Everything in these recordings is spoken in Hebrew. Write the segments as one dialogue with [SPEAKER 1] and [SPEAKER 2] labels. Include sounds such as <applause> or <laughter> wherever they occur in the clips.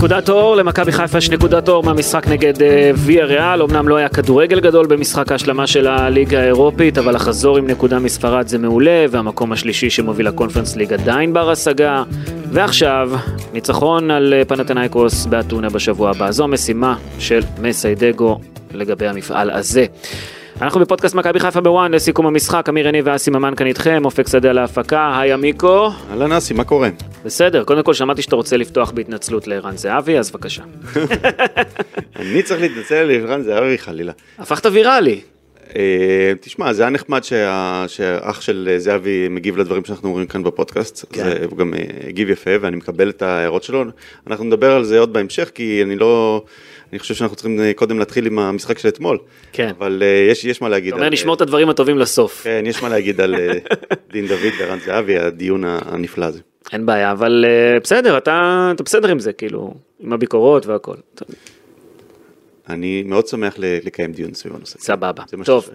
[SPEAKER 1] נקודת אור, למכבי חיפה יש נקודת אור מהמשחק נגד אה, ויה ריאל, אמנם לא היה כדורגל גדול במשחק ההשלמה של הליגה האירופית, אבל החזור עם נקודה מספרד זה מעולה, והמקום השלישי שמוביל לקונפרנס ליג עדיין בר השגה, ועכשיו, ניצחון על אה, פנתנייקוס באתונה בשבוע הבא. זו המשימה של מסיידגו לגבי המפעל הזה. אנחנו בפודקאסט מכבי חיפה בוואן לסיכום המשחק, אמיר יניב ואסי ממן כאן איתכם, אופק שדה להפקה, היי עמיקו.
[SPEAKER 2] אהלן אסי, מה קורה?
[SPEAKER 1] בסדר, קודם כל שמעתי שאתה רוצה לפתוח בהתנצלות לערן זהבי, אז בבקשה. <laughs>
[SPEAKER 2] אני צריך להתנצל לערן זהבי חלילה.
[SPEAKER 1] הפכת ויראלי.
[SPEAKER 2] אה, תשמע, זה היה נחמד שה- שאח של זהבי מגיב לדברים שאנחנו אומרים כאן בפודקאסט.
[SPEAKER 1] כן.
[SPEAKER 2] הוא גם אה, הגיב יפה ואני מקבל את ההערות שלו. אנחנו נדבר על זה עוד בהמשך, כי אני לא... אני חושב שאנחנו צריכים אה, קודם להתחיל עם המשחק של אתמול.
[SPEAKER 1] כן.
[SPEAKER 2] אבל אה, יש, יש מה להגיד.
[SPEAKER 1] אתה אומר,
[SPEAKER 2] על-
[SPEAKER 1] נשמור את הדברים הטובים לסוף.
[SPEAKER 2] כן, יש מה להגיד על אה, <laughs> דין דוד וערן זהבי, הדיון הנפלא הזה.
[SPEAKER 1] אין בעיה, אבל אה, בסדר, אתה אתה בסדר עם זה, כאילו, עם הביקורות והכל.
[SPEAKER 2] אני מאוד שמח לקיים דיון סביב הנושא.
[SPEAKER 1] סבבה. טוב.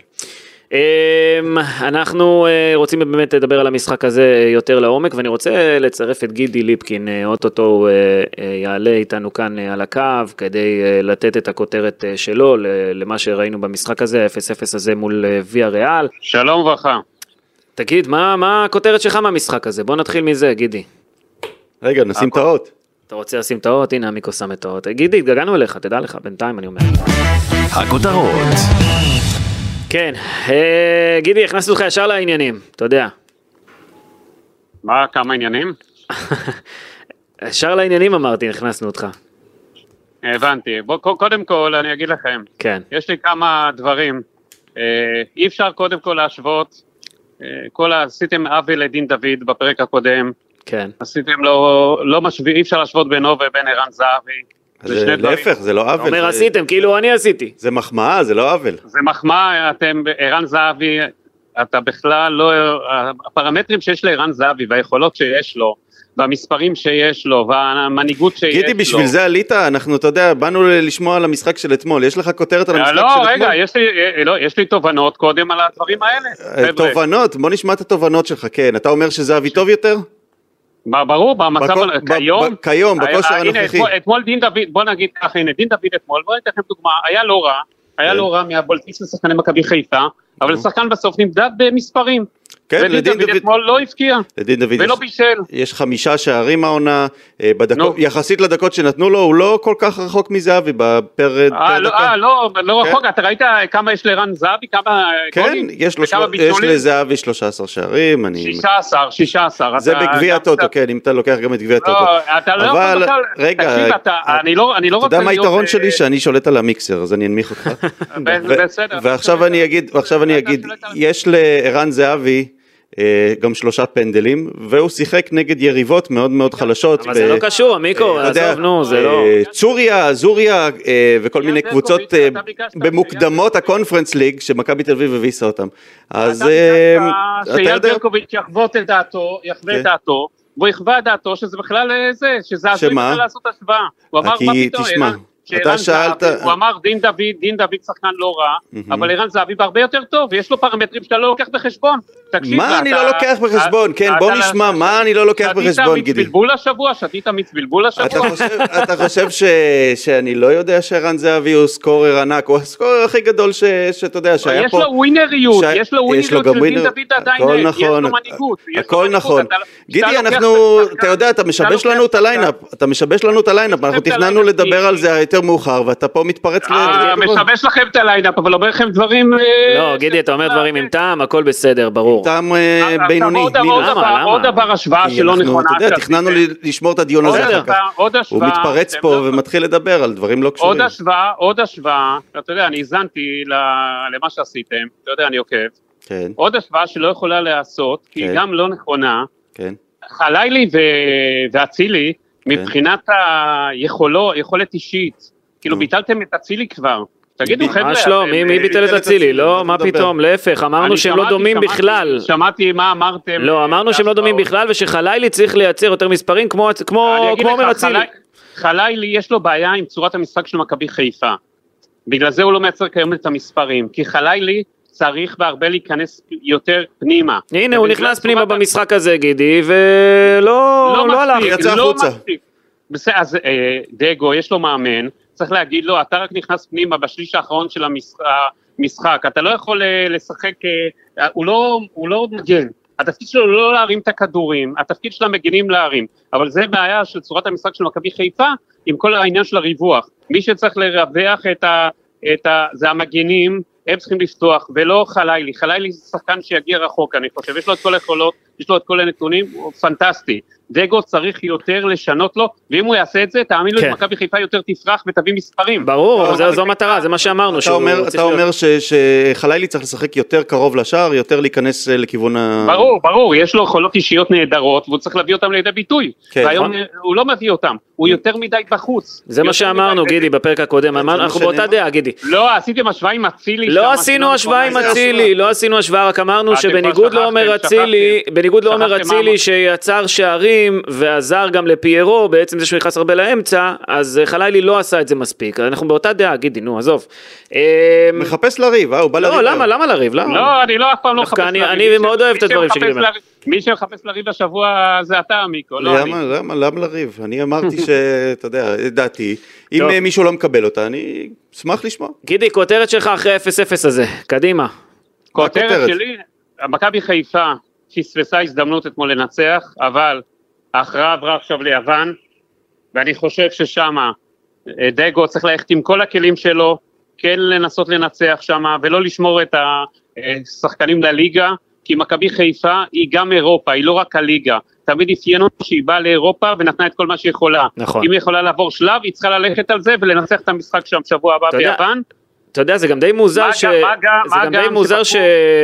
[SPEAKER 1] אמ, אנחנו אה, רוצים באמת לדבר על המשחק הזה אה, יותר לעומק ואני רוצה לצרף את גידי ליפקין, אה, אוטוטו הוא יעלה איתנו כאן על הקו כדי לתת את הכותרת שלו למה שראינו במשחק הזה, ה-0-0 הזה מול ויה ריאל.
[SPEAKER 3] שלום וברכה.
[SPEAKER 1] תגיד, מה, מה הכותרת שלך מהמשחק הזה? בוא נתחיל מזה, גידי.
[SPEAKER 2] רגע, נשים את האות.
[SPEAKER 1] אתה רוצה לשים את האות? הנה עמיקו שם את האות. גידי, התגעגענו אליך, תדע לך, בינתיים אני אומר.
[SPEAKER 4] הכותרות
[SPEAKER 1] כן, אה, גידי, הכנסנו אותך ישר לעניינים, אתה יודע.
[SPEAKER 3] מה, כמה עניינים? <laughs>
[SPEAKER 1] ישר לעניינים אמרתי, הכנסנו אותך.
[SPEAKER 3] הבנתי. בוא, קודם כל אני אגיד לכם,
[SPEAKER 1] כן.
[SPEAKER 3] יש לי כמה דברים. אה, אי אפשר קודם כל להשוות, אה, כל ה... עשיתם עוול לדין דוד בפרק הקודם,
[SPEAKER 1] כן.
[SPEAKER 3] עשיתם לו, לא משווה, אי אפשר להשוות בינו ובין ערן זהבי. זה שני דברים.
[SPEAKER 2] להפך, זה לא עוול.
[SPEAKER 1] אומר עשיתם, כאילו אני עשיתי.
[SPEAKER 2] זה מחמאה, זה לא עוול.
[SPEAKER 3] זה מחמאה, אתם, ערן זהבי, אתה בכלל לא, הפרמטרים שיש לערן זהבי והיכולות שיש לו, והמספרים שיש לו, והמנהיגות שיש לו.
[SPEAKER 2] גידי, בשביל זה עלית? אנחנו, אתה יודע, באנו לשמוע על המשחק של אתמול. יש לך כותרת על
[SPEAKER 3] אה,
[SPEAKER 2] המשחק
[SPEAKER 3] לא,
[SPEAKER 2] של אתמול?
[SPEAKER 3] רגע, יש לי, אה, לא, יש לי תובנות קודם על הדברים האלה.
[SPEAKER 2] אה. תובנות, בוא נשמע את התובנות שלך, כן. אתה אומר שזהבי טוב יותר?
[SPEAKER 3] ברור, במצב, כיום,
[SPEAKER 2] ב- כיום,
[SPEAKER 3] היה-
[SPEAKER 2] בכושר הנוכחי.
[SPEAKER 3] אתמול- אתמול דין דוד, בוא נגיד ככה, הנה, דין דוד אתמול, בוא ניתן לכם דוגמה, היה לא רע, היה
[SPEAKER 2] כן.
[SPEAKER 3] לא רע מהבולטים של שחקני מכבי חיפה, אבל שחקן בסוף נמדד במספרים.
[SPEAKER 2] כן,
[SPEAKER 3] ודין
[SPEAKER 2] לדין
[SPEAKER 3] דוד
[SPEAKER 2] דוד-
[SPEAKER 3] אתמול לא הבקיע, ולא
[SPEAKER 2] יש-
[SPEAKER 3] בישל.
[SPEAKER 2] יש חמישה שערים העונה, אה, בדקות-
[SPEAKER 3] נו.
[SPEAKER 2] יחסית לדקות שנתנו לו, הוא לא כל כך רחוק מזהבי בפר
[SPEAKER 3] אה, לא. אה, לא, לא
[SPEAKER 2] כן.
[SPEAKER 3] רחוק, אתה ראית כמה יש לערן זהבי, כמה
[SPEAKER 2] כן,
[SPEAKER 3] גולים?
[SPEAKER 2] יש לו
[SPEAKER 3] וכמה
[SPEAKER 2] יש? לזהבי 13 שערים, אני...
[SPEAKER 3] 16, 16.
[SPEAKER 2] זה
[SPEAKER 3] אתה-
[SPEAKER 2] בגביע
[SPEAKER 3] אתה-
[SPEAKER 2] הטוטו, כן, אם אתה לוקח גם את גביע הטוטו.
[SPEAKER 3] לא, אתה לא יכול בכלל,
[SPEAKER 2] רגע,
[SPEAKER 3] תקשיב, אתה,
[SPEAKER 2] אה,
[SPEAKER 3] אני לא, אני לא
[SPEAKER 2] אתה
[SPEAKER 3] רוצה
[SPEAKER 2] יודע מה
[SPEAKER 3] להיות,
[SPEAKER 2] היתרון שלי? שאני שולט על המיקסר, אז אני אנמיך אותך. <laughs>
[SPEAKER 3] בסדר.
[SPEAKER 2] ועכשיו אני אגיד,
[SPEAKER 3] אתה
[SPEAKER 2] יש לערן זהבי גם שלושה פנדלים, והוא שיחק נגד יריבות מאוד מאוד חלשות.
[SPEAKER 1] אבל
[SPEAKER 2] ב-
[SPEAKER 1] זה לא קשור, עמיקו,
[SPEAKER 2] אתה יודע,
[SPEAKER 1] עזוב, נו, זה לא...
[SPEAKER 2] אה, צוריה, זוריה אה, וכל מיני קבוצות אה, במוקדמות הקונפרנס ליג, שמכבי תל אביב הביסה אותם. אז
[SPEAKER 3] אתה
[SPEAKER 2] אה, יודע,
[SPEAKER 3] ברקוביץ' יחוות את דעתו, יחווה
[SPEAKER 2] כן.
[SPEAKER 3] את דעתו, והוא יחווה את דעתו שזה בכלל אה, זה, שזה הזוי לעשות השוואה. הוא אמר, מה פתאום,
[SPEAKER 2] אתה
[SPEAKER 3] שערן
[SPEAKER 2] שאלת-
[SPEAKER 3] זהבי, הוא אמר דין דוד, דין דוד שחקן לא רע, אבל ערן זהבי בהרבה יותר טוב, ויש לו פרמטרים שאתה לא לוקח בחשבון. תקשיב,
[SPEAKER 2] מה אני לא לוקח בחשבון? כן, בוא נשמע, מה אני לא לוקח בחשבון,
[SPEAKER 3] שתית
[SPEAKER 2] גידי?
[SPEAKER 3] מיץ בלבול השבוע? שתית מיץ בלבול
[SPEAKER 2] אתה
[SPEAKER 3] השבוע?
[SPEAKER 2] חושב, אתה חושב ש, שאני לא יודע שערן זהבי הוא סקורר ענק, הוא הסקורר הכי גדול ש, שאתה יודע, שהיה
[SPEAKER 3] יש
[SPEAKER 2] פה...
[SPEAKER 3] לו ווינריות,
[SPEAKER 2] ש-
[SPEAKER 3] יש לו ווינריות של דין דוד עדיין,
[SPEAKER 2] הכל
[SPEAKER 3] יש
[SPEAKER 2] נכון.
[SPEAKER 3] יש
[SPEAKER 2] הכל נכון. גידי, אנחנו, אתה יודע, אתה משבש לנו את
[SPEAKER 3] ה
[SPEAKER 2] lineup, אתה משבש לנו את ה lineup,
[SPEAKER 3] אנחנו
[SPEAKER 2] תכננו לדבר על זה יותר מאוחר, ואתה פה מתפרץ
[SPEAKER 3] אה,
[SPEAKER 2] לדברות.
[SPEAKER 3] משבש לכם את ה lineup, אבל אומר לכם דברים... אה,
[SPEAKER 1] לא, גידי, אתה אומר דברים עם טעם, הכל בסדר, ברור.
[SPEAKER 2] טעם אה,
[SPEAKER 3] עכשיו,
[SPEAKER 2] בינוני,
[SPEAKER 3] עוד דבר-. עוד
[SPEAKER 1] למה?
[SPEAKER 3] עוד דבר השוואה שלא נכונה.
[SPEAKER 2] אתה יודע. תכננו ל- לשמור את הדיון
[SPEAKER 3] עוד
[SPEAKER 2] הזה אחר כך.
[SPEAKER 3] עוד
[SPEAKER 2] הוא. מתפרץ פה
[SPEAKER 3] לא-
[SPEAKER 2] ומתחיל לדבר על דברים לא
[SPEAKER 3] עוד
[SPEAKER 2] קשורים.
[SPEAKER 3] השוואה, עוד השוואה, אתה יודע, אני האזנתי ל- למה שעשיתם, אתה יודע, אני עוקב.
[SPEAKER 2] כן,
[SPEAKER 3] עוד השוואה שלא יכולה להיעשות, כי היא
[SPEAKER 2] כן.
[SPEAKER 3] גם לא נכונה.
[SPEAKER 2] כן.
[SPEAKER 3] חלילי ואצילי, מבחינת היכולו, יכולת אישית, כאילו
[SPEAKER 2] נו.
[SPEAKER 3] ביטלתם את אצילי כבר. תגידו חבר'ה,
[SPEAKER 1] ממש לא, מי-
[SPEAKER 3] אה,
[SPEAKER 1] מי ביטל את אצילי? לא, מה? פתאום, להפך, אמרנו שהם לא דומים בכלל.
[SPEAKER 3] שמעתי מה אמרתם.
[SPEAKER 1] לא,
[SPEAKER 3] אה,
[SPEAKER 1] אמרנו שהם לא דומים. בכלל ושחלילי צריך לייצר יותר מספרים כמו עומר אצילי.
[SPEAKER 3] חלי- חלילי יש לו בעיה עם צורת המשחק של מכבי חיפה. בגלל זה הוא לא מייצר כיום את המספרים. כי חלילי צריך בהרבה להיכנס יותר פנימה.
[SPEAKER 1] הנה, הוא נכנס פנימה במשחק הזה, גידי, ולא לא הלך.
[SPEAKER 2] יצא
[SPEAKER 3] לא
[SPEAKER 2] החוצה.
[SPEAKER 3] מספיק. בסדר, אז אה, דגו, יש לו מאמן, צריך להגיד לו, אתה רק נכנס פנימה בשליש האחרון של המשחק, המשחק. אתה לא יכול אה, לשחק, אה, הוא לא, הוא לא מגן. התפקיד שלו לא להרים את הכדורים, התפקיד של המגינים להרים, אבל זה בעיה של צורת המשחק של מכבי חיפה עם כל העניין של הריווח. מי שצריך לרווח את ה... את ה זה המגינים, הם צריכים לפתוח, ולא חלילי. חלילי זה שחקן שיגיע רחוק, אני חושב. יש לו את כל היכולות, יש לו את כל הנתונים, הוא פנטסטי. דגו צריך יותר לשנות לו, ואם הוא יעשה את זה, תאמין לי,
[SPEAKER 1] כן.
[SPEAKER 3] מכבי חיפה יותר תפרח ותביא מספרים.
[SPEAKER 1] ברור,
[SPEAKER 2] לא,
[SPEAKER 1] זו-
[SPEAKER 2] אבל-
[SPEAKER 1] זו המטרה, זה מה שאמרנו.
[SPEAKER 2] אתה אומר, אתה
[SPEAKER 1] להיות-
[SPEAKER 2] אומר ש- שחלילי צריך לשחק יותר קרוב לשער, יותר להיכנס אה, לכיוון ה...
[SPEAKER 3] ברור, ברור, יש לו יכולות אישיות נהדרות, והוא צריך להביא אותם לידי ביטוי.
[SPEAKER 2] כן,
[SPEAKER 3] והיום
[SPEAKER 1] נכון.
[SPEAKER 3] הוא לא מביא אותם, הוא יותר מדי בחוץ.
[SPEAKER 1] זה מה שאמרנו,
[SPEAKER 3] מדי-
[SPEAKER 1] גידי, בפרק הקודם.
[SPEAKER 2] זה
[SPEAKER 1] אמרנו,
[SPEAKER 2] מה
[SPEAKER 1] אנחנו באותה
[SPEAKER 2] שנאמר.
[SPEAKER 1] דעה, גידי.
[SPEAKER 3] לא, עשיתם השוואה עם אצילי.
[SPEAKER 1] לא עשינו השוואה עם. אצילי, לא עשינו השוואה, רק אמרנו
[SPEAKER 3] כבר
[SPEAKER 1] שבניגוד לעומר
[SPEAKER 3] שכחתם,
[SPEAKER 1] אצילי. בניגוד לעומר אצילי שיצר שערים ועזר גם לפיירו, בעצם זה שהוא נכנס הרבה לאמצע, אז אה, חלילי לא עשה את זה מספיק. אנחנו באותה דעה, גידי, נו, עזוב. אה,
[SPEAKER 2] מחפש לריב, אה? הוא בא לריב.
[SPEAKER 1] לא. למה, למה לריב? למה?
[SPEAKER 3] לא, אני לא אף פעם לא מחפש
[SPEAKER 1] אני-
[SPEAKER 3] לריב.
[SPEAKER 1] אני מאוד אוהב
[SPEAKER 3] מי
[SPEAKER 1] את הדברים שגידי אומר.
[SPEAKER 3] מי שמחפש לריב השבוע זה אתה, מיקו, לא אני.
[SPEAKER 2] למה, למה, למה לריב? אני אמרתי <laughs> שאתה יודע, דעתי, אם
[SPEAKER 1] טוב.
[SPEAKER 2] מישהו לא מקבל אותה, אני אשמח לשמוע.
[SPEAKER 1] גידי, כותרת שלך אחרי 0-0 הזה, קדימה.
[SPEAKER 3] כותרת? שלי, מכבי חיפה פספסה הזדמנות אתמול לנצח, אבל ההכרעה עברה עכשיו ליוון, ואני חושב ששמה אה, דגו צריך ללכת עם כל הכלים שלו, כן לנסות לנצח שמה, ולא לשמור את השחקנים לליגה, כי מכבי חיפה היא גם אירופה, היא לא רק הליגה. תמיד אפיין אותה שהיא באה לאירופה ונתנה את כל מה שהיא יכולה.
[SPEAKER 1] נכון.
[SPEAKER 3] אם היא יכולה לעבור שלב, היא צריכה ללכת על זה ולנצח את המשחק שם שבוע הבא ביוון.
[SPEAKER 1] אתה יודע, זה גם די מוזר
[SPEAKER 3] מה
[SPEAKER 1] ש...
[SPEAKER 3] גם-
[SPEAKER 1] זה
[SPEAKER 3] מה
[SPEAKER 1] גם די מוזר
[SPEAKER 3] שפתחו-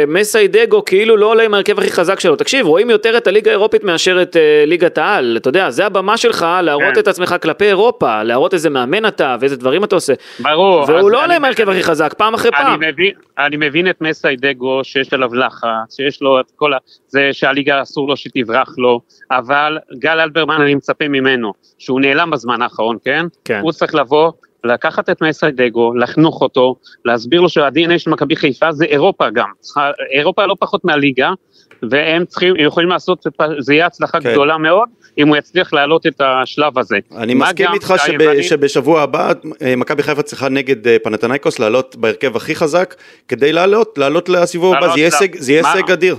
[SPEAKER 1] שמסיידגו כאילו לא עולה עם ההרכב הכי חזק שלו. תקשיב, רואים יותר את הליגה האירופית מאשר את אה, ליגת העל. אתה יודע, זה הבמה שלך להראות
[SPEAKER 3] כן.
[SPEAKER 1] את עצמך כלפי אירופה, להראות איזה מאמן אתה ואיזה דברים אתה עושה.
[SPEAKER 3] ברור.
[SPEAKER 1] והוא לא עולה עם ההרכב הכי חזק, פעם אחרי פעם.
[SPEAKER 3] אני מבין, אני מבין את מסיידגו שיש עליו לחץ, שיש לו את כל ה... זה שהליגה אסור לו שתברח לו, אבל גל אלברמן אני מצפה ממנו, שהוא נעלם בזמן האחרון, כן?
[SPEAKER 1] כן.
[SPEAKER 3] הוא צריך לבוא, לקחת את מסיידגו, לחנוך אותו, להסביר לו שה-DNA של מכבי חיפה זה אירופה גם, אירופה לא פחות מהליגה, והם צריכים, יכולים לעשות, זה יהיה הצלחה
[SPEAKER 2] כן.
[SPEAKER 3] גדולה מאוד, אם הוא יצליח להעלות את השלב הזה.
[SPEAKER 2] אני מסכים איתך שב,
[SPEAKER 3] שהיוונים-
[SPEAKER 2] שבשבוע הבא אה, מכבי חיפה צריכה נגד אה, פנתנייקוס לעלות בהרכב הכי חזק כדי לעלות, לעלות לסיבוב הבא, זה יהיה? הישג אדיר.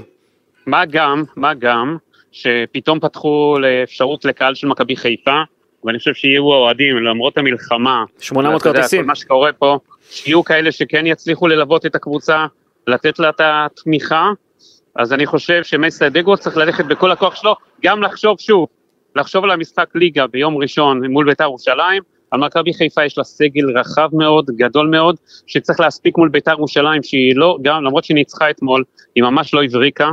[SPEAKER 3] מה גם, מה גם, שפתאום פתחו לאפשרות לקהל של מכבי חיפה, ואני חושב שיהיו אוהדים למרות המלחמה.
[SPEAKER 1] 800
[SPEAKER 3] אתה יודע,
[SPEAKER 1] כרטיסים.
[SPEAKER 3] כל מה שקורה פה, שיהיו כאלה שכן יצליחו ללוות את הקבוצה, לתת לה את התמיכה, אז אני חושב שמסיידגו צריך ללכת בכל הכוח שלו, גם לחשוב שוב, לחשוב על המשחק ליגה ביום ראשון מול בית"ר ירושלים, על מכבי חיפה יש לה סגל רחב מאוד, גדול מאוד, שצריך להספיק מול בית"ר ירושלים, שהיא לא, גם למרות שהיא ניצחה אתמול, היא ממש לא הבריקה,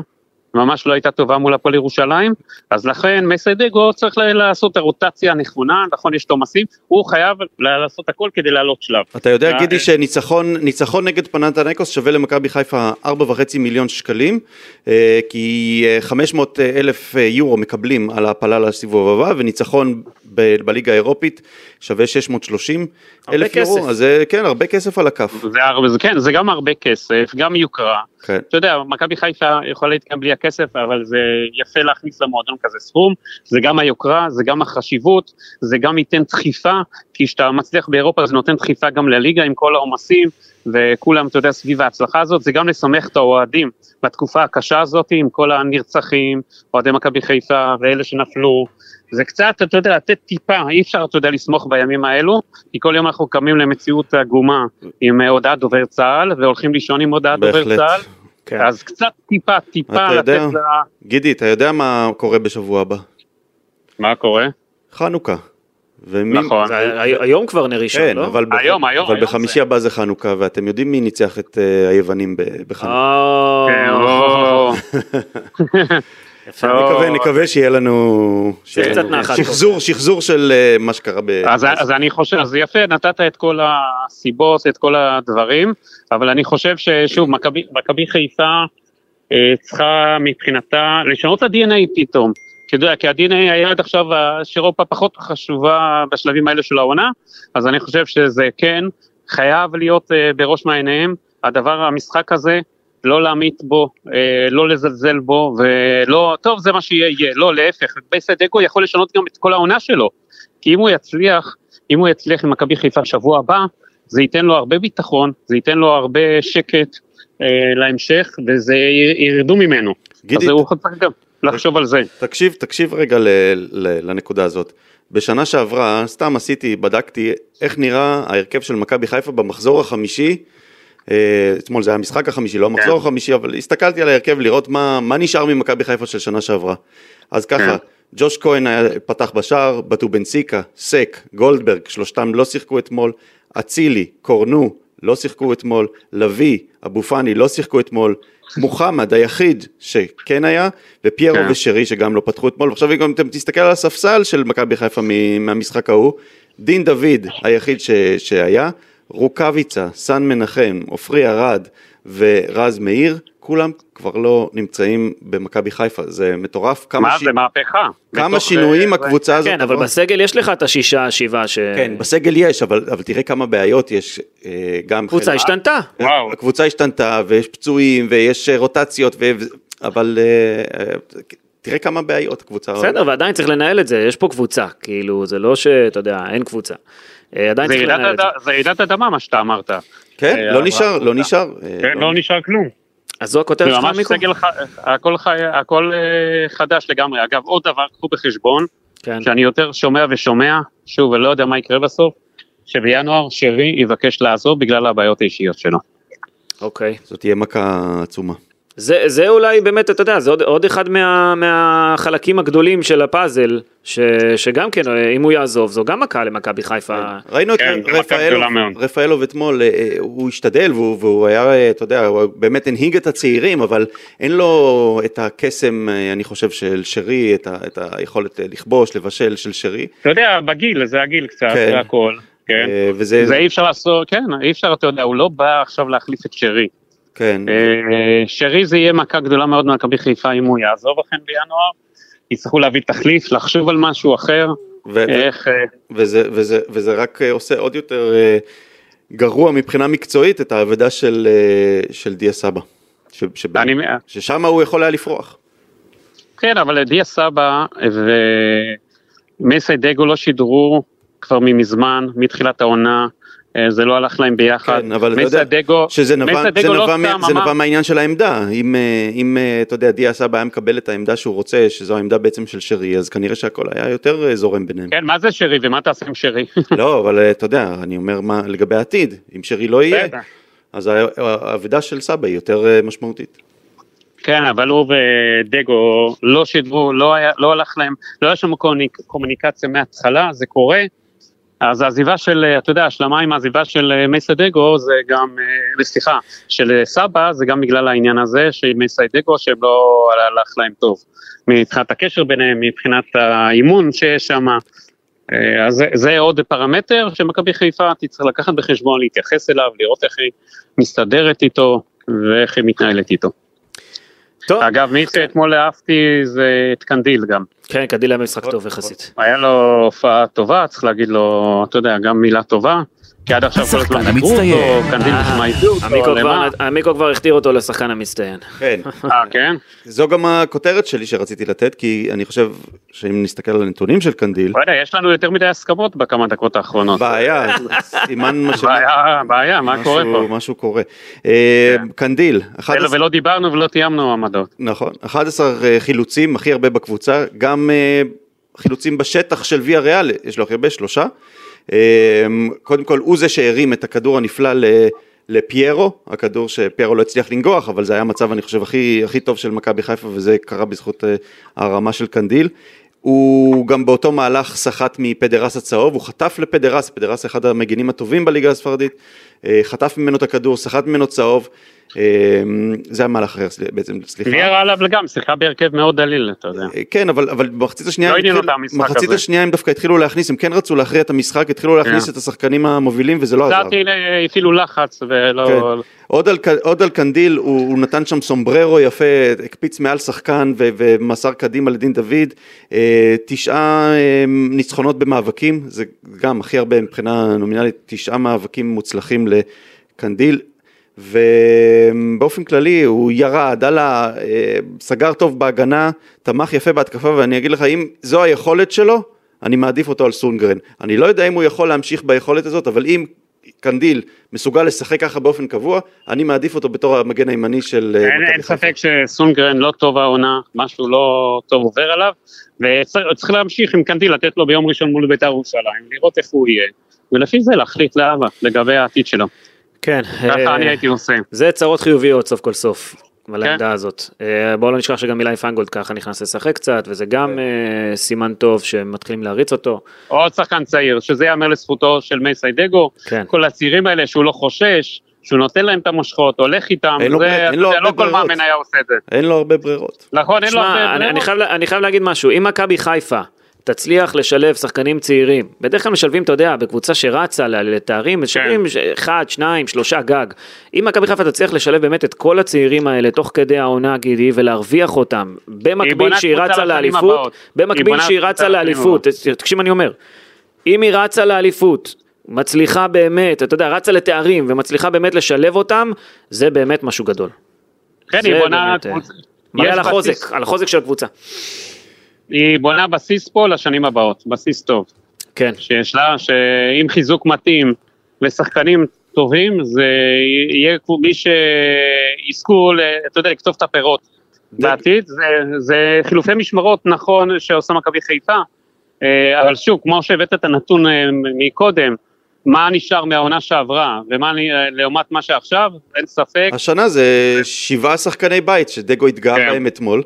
[SPEAKER 3] ממש לא הייתה טובה מול הפועל ירושלים, אז לכן מסיידגו צריך ל- לעשות את הרוטציה הנכונה, נכון יש תומסים, הוא חייב לעשות הכל כדי לעלות שלב.
[SPEAKER 2] אתה יודע,
[SPEAKER 3] אה,
[SPEAKER 2] גידי,
[SPEAKER 3] אה.
[SPEAKER 2] שניצחון ניצחון נגד פנתנייקוס שווה למכבי חיפה 4.5 מיליון שקלים, אה, כי אה, 500 אלף יורו מקבלים על ההעפלה לסיבוב הבא, וניצחון ב- בליגה האירופית שווה 630
[SPEAKER 1] הרבה
[SPEAKER 2] אלף יורו. אז כן, הרבה כסף על הכף.
[SPEAKER 3] זה, כן, זה גם הרבה כסף, גם יוקרה.
[SPEAKER 2] כן.
[SPEAKER 3] אתה יודע, מכבי חיפה יכולה להתקיים בלי הכסף, אבל זה יפה להכניס למועדון כזה סכום, זה גם היוקרה, זה גם החשיבות, זה גם ייתן דחיפה, כי כשאתה מצליח באירופה זה נותן דחיפה גם לליגה עם כל העומסים, וכולם, אתה יודע, סביב ההצלחה הזאת, זה גם לשמח את האוהדים בתקופה הקשה הזאת, עם כל הנרצחים, אוהדי מכבי חיפה ואלה שנפלו. זה קצת, אתה יודע, לתת טיפה, אי אפשר, אתה יודע, לסמוך בימים האלו, כי כל יום אנחנו קמים למציאות עגומה עם אה, הודעת דובר צה"ל, והולכים לישון עם הודעת דובר. צה"ל,
[SPEAKER 1] כן.
[SPEAKER 3] אז קצת טיפה, טיפה
[SPEAKER 2] אתה
[SPEAKER 3] לתת
[SPEAKER 2] יודע?
[SPEAKER 3] לה...
[SPEAKER 2] גידי, אתה יודע מה קורה בשבוע הבא?
[SPEAKER 3] מה קורה?
[SPEAKER 2] חנוכה. ומי-
[SPEAKER 3] נכון.
[SPEAKER 1] זה הי- היום כבר נר ראשון,
[SPEAKER 2] כן,
[SPEAKER 1] לא?
[SPEAKER 2] אבל, בח-
[SPEAKER 3] היום, היום,
[SPEAKER 2] אבל
[SPEAKER 3] היום
[SPEAKER 2] בחמישי
[SPEAKER 3] זה.
[SPEAKER 2] הבא זה חנוכה, ואתם יודעים מי ניצח את אה, היוונים ב- בחנוכה.
[SPEAKER 1] אה,
[SPEAKER 3] כן. לא. <laughs>
[SPEAKER 2] נקווה, נקווה שיהיה לנו... שחזור, שחזור של אה, מה שקרה ב...
[SPEAKER 3] אז, אני חושב, אז יפה, נתת את כל הסיבות, את כל הדברים, אבל אני חושב ששוב, מכבי חיפה צריכה מבחינתה לשנות את ה-DNA פתאום. כי כי ה-DNA היה עד עכשיו, שאירופה פחות חשובה בשלבים האלה של העונה, אז אני חושב שזה כן חייב להיות אה, בראש מעייניהם, הדבר, המשחק הזה, לא להמעיט בו, אה, לא לזלזל בו, ולא, טוב זה מה שיהיה, יהיה, לא להפך, בייסדקו יכול לשנות גם את כל העונה שלו, כי אם הוא יצליח, אם הוא יצליח עם מכבי חיפה שבוע הבא, זה ייתן לו הרבה ביטחון, זה ייתן לו הרבה שקט אה, להמשך, וזה ירדו ממנו.
[SPEAKER 2] גידי,
[SPEAKER 3] אז הוא צריך גם לחשוב על זה.
[SPEAKER 2] תקשיב, תקשיב רגע ל, ל, לנקודה הזאת. בשנה שעברה, סתם עשיתי, בדקתי איך נראה ההרכב של מכבי חיפה במחזור החמישי. אה, אתמול זה היה המשחק החמישי, לא המחזור
[SPEAKER 3] כן.
[SPEAKER 2] החמישי, אבל הסתכלתי על ההרכב לראות מה, מה נשאר ממכבי חיפה של שנה שעברה. אז ככה,
[SPEAKER 3] כן.
[SPEAKER 2] ג'וש כהן היה, פתח בשער, בטובנסיקה, סק, גולדברג, שלושתם לא שיחקו אתמול, אצילי, קורנו, לא שיחקו אתמול, לביא, אבו פאני, לא שיחקו אתמול, מוחמד היחיד שכן היה, ופיירו
[SPEAKER 3] כן.
[SPEAKER 2] ושרי שגם לא פתחו אתמול, ועכשיו אם אתם תסתכל על הספסל של מכבי חיפה מהמשחק ההוא, דין דוד היחיד ש, שהיה, רוקאביצה, סן מנחם, עופרי ארד ורז מאיר, כולם כבר לא נמצאים במכבי חיפה, זה מטורף, כמה,
[SPEAKER 3] מה
[SPEAKER 2] ש...
[SPEAKER 3] זה מהפכה.
[SPEAKER 2] כמה שינויים
[SPEAKER 3] אה,
[SPEAKER 2] הקבוצה הזאת
[SPEAKER 1] כן, אבל
[SPEAKER 2] עברה.
[SPEAKER 1] בסגל יש לך את השישה, שבעה ש...
[SPEAKER 2] כן, בסגל יש, אבל, אבל תראה כמה בעיות יש, אה, גם...
[SPEAKER 1] קבוצה
[SPEAKER 2] חלק-
[SPEAKER 1] השתנתה.
[SPEAKER 3] וואו.
[SPEAKER 2] הקבוצה השתנתה ויש פצועים ויש אה, רוטציות, ו... אבל אה, אה, תראה כמה בעיות הקבוצה.
[SPEAKER 1] בסדר, ועדיין צריך לנהל את זה, יש פה קבוצה, כאילו, זה לא שאתה יודע, אין קבוצה. עדיין
[SPEAKER 3] זה
[SPEAKER 1] צריך לנהל את זה.
[SPEAKER 3] זה רעידת אדמה מה שאתה אמרת.
[SPEAKER 2] כן, לא נשאר, לא נשאר.
[SPEAKER 3] כן, לא נשאר כלום.
[SPEAKER 1] אז זו הכותרת
[SPEAKER 3] זה
[SPEAKER 1] שלך, מיקו?
[SPEAKER 3] סגל, ח- הכל, חי, הכל אה, חדש לגמרי. אגב, עוד דבר, קחו בחשבון,
[SPEAKER 1] כן.
[SPEAKER 3] שאני יותר שומע ושומע, שוב, ולא יודע מה יקרה בסוף, שבינואר שרי יבקש לעזוב בגלל הבעיות האישיות שלו.
[SPEAKER 1] אוקיי.
[SPEAKER 2] זאת תהיה מכה עצומה.
[SPEAKER 1] זה, זה אולי באמת, אתה יודע, זה עוד, עוד אחד מה, מהחלקים הגדולים של הפאזל, ש, שגם כן, אה, אם הוא יעזוב, זו גם מכה למכבי חיפה.
[SPEAKER 2] ראינו את
[SPEAKER 3] כן, מכה
[SPEAKER 2] רפאלוב. רפאלוב אתמול, אה, אה, הוא השתדל והוא, והוא היה, אתה יודע, הוא באמת הנהיג את הצעירים, אבל אין לו את הקסם, אני חושב, של שרי, את, ה, את היכולת לכבוש, לבשל של שרי.
[SPEAKER 3] אתה יודע, בגיל, זה הגיל קצת,
[SPEAKER 2] כן.
[SPEAKER 3] זה הכל. כן.
[SPEAKER 2] וזה,
[SPEAKER 3] זה אי אפשר לעשות, כן, אי אפשר, אתה יודע, הוא לא בא עכשיו להחליף את שרי.
[SPEAKER 2] כן,
[SPEAKER 3] אה, שרי זה יהיה מכה גדולה מאוד ממכבי חיפה אם הוא יעזוב אכן בינואר. יצטרכו להביא תחליף, לחשוב על משהו אחר,
[SPEAKER 2] ו-
[SPEAKER 3] איך... אה,
[SPEAKER 2] וזה, וזה, וזה רק אה, עושה עוד יותר גרוע מבחינה מקצועית את האבדה של, של דיה סבא. ש, שב-
[SPEAKER 3] אני-
[SPEAKER 2] ששם הוא יכול היה לפרוח.
[SPEAKER 3] כן, אבל דיה סבא ומסי דגו לא שידרו כבר ממזמן, מתחילת העונה, זה לא הלך להם ביחד.
[SPEAKER 2] כן, אבל אתה יודע
[SPEAKER 3] דגו,
[SPEAKER 2] שזה נבע, זה
[SPEAKER 3] דגו לא
[SPEAKER 2] נבע, מה- זה נבע מהעניין של העמדה. אם, אה, אם אה, אתה יודע, דיה סבא היה מקבל את העמדה שהוא רוצה, שזו העמדה בעצם של שרי, אז כנראה שהכל היה יותר אה, זורם ביניהם.
[SPEAKER 3] כן, מה זה שרי ומה תעשה עם שרי? <laughs>
[SPEAKER 2] לא, אבל אה, אתה יודע, אני אומר מה לגבי העתיד, אם שרי לא יהיה. אז האבדה של סבא היא יותר אה, משמעותית.
[SPEAKER 3] כן, אבל הוא ודגו לא שידרו, לא, היה, לא הלך להם, לא היה שם קומוניק, קומוניקציה מההתחלה, זה קורה. אז העזיבה של, אה, אתה יודע, השלמה עם העזיבה של אה, מייסה דגו זה גם, אה, סליחה, של סבא זה גם בגלל העניין הזה של מייסה דגו שהם לא הלך להם טוב. מבחינת הקשר ביניהם, מבחינת האימון שיש שם. אז זה, זה עוד פרמטר שמכבי חיפה תצטרך לקחת בחשבון, להתייחס אליו, לראות איך היא מסתדרת איתו ואיך היא מתנהלת איתו.
[SPEAKER 1] טוב,
[SPEAKER 3] אגב, מי שאתמול אהבתי זה את קנדיל גם.
[SPEAKER 1] כן, קדילה משחק טוב יחסית.
[SPEAKER 3] היה לו הופעה טובה, צריך להגיד לו, אתה יודע, גם מילה טובה. כי עד עכשיו כל הזמן דיברו אותו. קנדיל
[SPEAKER 1] אה,
[SPEAKER 3] הביאו אותו,
[SPEAKER 1] המיקרו
[SPEAKER 3] למה?
[SPEAKER 1] כבר- המיקרו כבר הכתיר אותו לשחקן המצטיין.
[SPEAKER 2] כן.
[SPEAKER 3] אה, כן?
[SPEAKER 2] זו גם הכותרת שלי שרציתי לתת, כי אני חושב שאם נסתכל על הנתונים של קנדיל,
[SPEAKER 3] לא יודע, יש לנו יותר מדי הסכמות בכמה דקות האחרונות.
[SPEAKER 2] בעיה, סימן מה ש-
[SPEAKER 3] בעיה, בעיה, מה קורה
[SPEAKER 2] משהו-
[SPEAKER 3] פה? כן.
[SPEAKER 2] משהו קורה. אה, קנדיל, 11
[SPEAKER 3] ולא דיברנו ולא תיאמנו עמדות.
[SPEAKER 2] נכון, 11 חילוצים, הכי הרבה בקבוצה, גם אה, חילוצים בשטח של ויה ריאל, יש לו הכי הרבה, שלושה. אה, קודם כל, הוא זה שהרים את הכדור הנפלא לפיירו, הכדור שפיירו לא הצליח לנגוח, אבל זה היה המצב, אני חושב, הכי, הכי טוב של מכבי חיפה, וזה קרה בזכות אה, הרמה של קנדיל. הוא גם באותו מהלך סחט מפדרס הצהוב, הוא חטף לפדרס, פדרס אחד המגינים הטובים בליגה הספרדית, אה, חטף ממנו את הכדור, סחט ממנו צהוב, זה המהלך אחר בעצם, סליחה.
[SPEAKER 3] ויארה עליו גם שיחקה בהרכב מאוד דליל, אתה יודע.
[SPEAKER 2] כן, אבל, אבל במחצית השנייה,
[SPEAKER 3] לא עניין אותה המשחק
[SPEAKER 2] במחצית
[SPEAKER 3] הזה.
[SPEAKER 2] השנייה הם דווקא התחילו להכניס, הם כן רצו להכריע את המשחק, התחילו להכניס
[SPEAKER 3] כן.
[SPEAKER 2] את השחקנים המובילים וזה לא עזר.
[SPEAKER 3] לדעתי הפעילו לחץ ולא...
[SPEAKER 2] כן. עוד על, עוד על קנדיל, הוא, הוא נתן שם סומבררו יפה, הקפיץ מעל שחקן ו, ומסר קדימה לדין דוד. אה, תשעה אה, ניצחונות במאבקים, זה גם הכי הרבה מבחינה נומינלית, תשעה מאבקים מוצלחים לקנדיל. ובאופן כללי הוא ירד, עלה, אה, סגר טוב בהגנה, תמך יפה בהתקפה, ואני אגיד לך, אם זו היכולת שלו, אני מעדיף אותו על סונגרן. אני לא יודע אם הוא יכול להמשיך ביכולת הזאת, אבל אם קנדיל מסוגל לשחק ככה באופן קבוע, אני מעדיף אותו בתור המגן הימני של אה,
[SPEAKER 3] אין, אין. ספק שסונדגרן לא טוב העונה, משהו לא טוב עובר עליו, וצריך להמשיך עם קנדיל, לתת לו ביום ראשון מול בית"ר ירושלים, לראות איך הוא יהיה, ולפי זה להחליט הלאה לגבי העתיד שלו.
[SPEAKER 1] כן.
[SPEAKER 3] ככה
[SPEAKER 1] אה,
[SPEAKER 3] אני הייתי עושה.
[SPEAKER 1] זה צרות חיוביות סוף כל סוף. על
[SPEAKER 3] כן.
[SPEAKER 1] העמדה הזאת. אה, בואו לא נשכח שגם אילי פיינגולד ככה נכנס לשחק קצת, וזה גם אה, סימן טוב שמתחילים להריץ אותו.
[SPEAKER 3] עוד שחקן צעיר, שזה ייאמר לזכותו של מסאי דגו,
[SPEAKER 1] כן.
[SPEAKER 3] כל הצעירים האלה שהוא לא חושש, שהוא נותן להם את המושכות, הולך איתם,
[SPEAKER 2] אין לו-
[SPEAKER 3] זה,
[SPEAKER 2] אין לו
[SPEAKER 3] זה
[SPEAKER 2] הרבה
[SPEAKER 3] לא כל
[SPEAKER 2] ברירות.
[SPEAKER 3] מאמן היה עושה את זה.
[SPEAKER 2] אין לו הרבה ברירות.
[SPEAKER 3] נכון, אין לו
[SPEAKER 1] שמע,
[SPEAKER 3] הרבה...
[SPEAKER 1] אני, אני,
[SPEAKER 3] ברירות.
[SPEAKER 1] חייב, אני חייב להגיד משהו, אם מכבי חיפה תצליח לשלב שחקנים צעירים, בדרך כלל משלבים, אתה יודע, בקבוצה שרצה לתארים, משלבים ש- אחד, שניים, שלושה גג. אם מכבי חיפה תצליח לשלב באמת את כל הצעירים האלה תוך כדי העונה, גידי, ולהרוויח אותם, במקביל שהיא רצה לאליפות, במקביל שהיא רצה לאליפות, תקשיב אני אומר, אם היא רצה לאליפות, מצליחה באמת, אתה יודע, רצה לתארים ומצליחה באמת לשלב אותם, זה באמת משהו גדול.
[SPEAKER 3] כן, היא בונה...
[SPEAKER 1] אה, מראה על החוזק, על החוזק של הקבוצה.
[SPEAKER 3] היא בונה בסיס פה לשנים הבאות, בסיס טוב.
[SPEAKER 1] כן.
[SPEAKER 3] שיש לה, שעם חיזוק מתאים ושחקנים טובים, זה יהיה כמו מי שיזכו, אתה יודע, לקטוף את הפירות בעתיד. זה, זה חילופי משמרות, נכון, שעושה מכבי חיפה, אה, אבל שוב, כמו שהבאת את הנתון אה, מקודם, מה נשאר מהעונה שעברה, ומה אני- אה, לעומת מה שעכשיו, אין ספק.
[SPEAKER 2] השנה זה שבעה שחקני בית שדגו התגאה
[SPEAKER 3] כן.
[SPEAKER 2] בהם אתמול.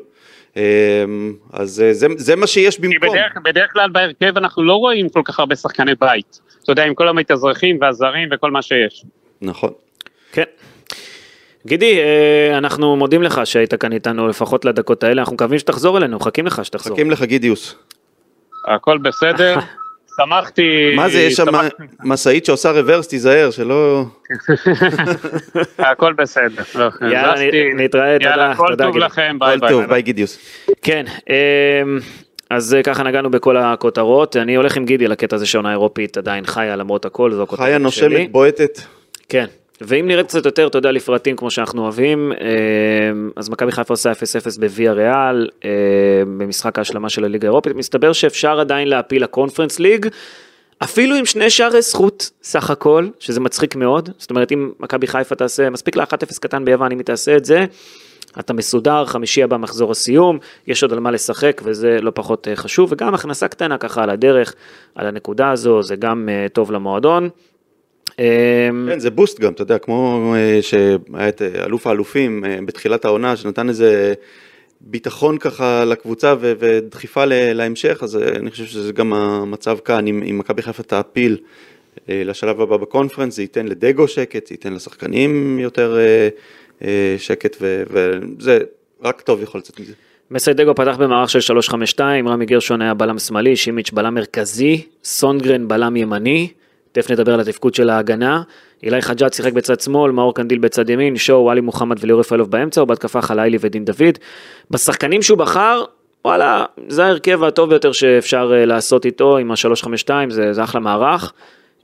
[SPEAKER 2] אמ, אז אה, זה, זה מה שיש במקום.
[SPEAKER 3] בדרך, בדרך כלל בהרכב אנחנו לא רואים כל כך הרבה שחקני בית. אתה יודע, עם כל המתאזרחים והזרים וכל מה שיש.
[SPEAKER 2] נכון.
[SPEAKER 1] כן. גידי, אה, אנחנו מודים לך שהיית כאן איתנו לפחות לדקות האלה, אנחנו מקווים שתחזור אלינו, מחכים לך שתחזור.
[SPEAKER 2] מחכים לך גידיוס.
[SPEAKER 3] הכל בסדר. <laughs> שמחתי...
[SPEAKER 2] מה זה, יש שם משאית שעושה רוורס, תיזהר, שלא... <laughs>
[SPEAKER 3] הכל בסדר. לא,
[SPEAKER 1] יאללה,
[SPEAKER 3] זזתי.
[SPEAKER 1] נ- נתראה, תודה,
[SPEAKER 3] יאללה, כל
[SPEAKER 1] תודה,
[SPEAKER 3] טוב. לכם, ביי ביי.
[SPEAKER 2] טוב, ביי גידיוס.
[SPEAKER 1] כן, אה, אז אה, ככה נגענו בכל הכותרות, אני הולך עם גידי לקטע הזה שהעונה האירופית עדיין חיה למרות הכל, זו הכותרת
[SPEAKER 2] חיה
[SPEAKER 1] שלי.
[SPEAKER 2] נושמת, בועטת.
[SPEAKER 1] כן, ואם נרד קצת יותר, אתה יודע, לפרטים כמו שאנחנו אוהבים, אה, אז מכבי חיפה עושה 0-0 בוויה ריאל, אה, במשחק ההשלמה של הליגה האירופית, מסתבר שאפשר עדיין להפיל לקונפרנס ליג, אפילו עם שני שערי זכות סך הכל, שזה מצחיק מאוד, זאת אומרת אם מכבי חיפה תעשה, מספיק לה 1-0 קטן ביוון, אם היא תעשה את זה, אתה מסודר, חמישי הבא מחזור הסיום, יש עוד על מה לשחק וזה לא פחות אה, חשוב, וגם הכנסה קטנה ככה על הדרך, על הנקודה הזו, זה גם אה, טוב למועדון. אה,
[SPEAKER 2] כן, זה בוסט גם, אתה יודע, כמו אה, שהיה את אה, אלוף האלופים אה, בתחילת העונה, שנתן איזה ביטחון ככה לקבוצה ו- ודחיפה ל- להמשך, אז אני חושב שזה גם המצב כאן, אם מכבי חיפה תעפיל לשלב הבא בקונפרנס, זה ייתן לדגו שקט, זה ייתן לשחקנים יותר שקט, וזה רק טוב יכול לצאת מזה.
[SPEAKER 1] מסיידגו פתח במערך של 352, רמי גרשון היה בלם שמאלי, שימיץ' בלם מרכזי, סונגרן בלם ימני, תכף נדבר על התפקוד של ההגנה, אילי חג'אט שיחק בצד שמאל, מאור קנדיל בצד ימין, שואו, עלי מוחמד וליאור רפאלוב באמצע, ובהתקפה חלילי ודין דוד. בשחקנים שהוא בחר, וואלה, זה ההרכב הטוב ביותר שאפשר אה, לעשות איתו עם ה-352, זה, זה אחלה מערך.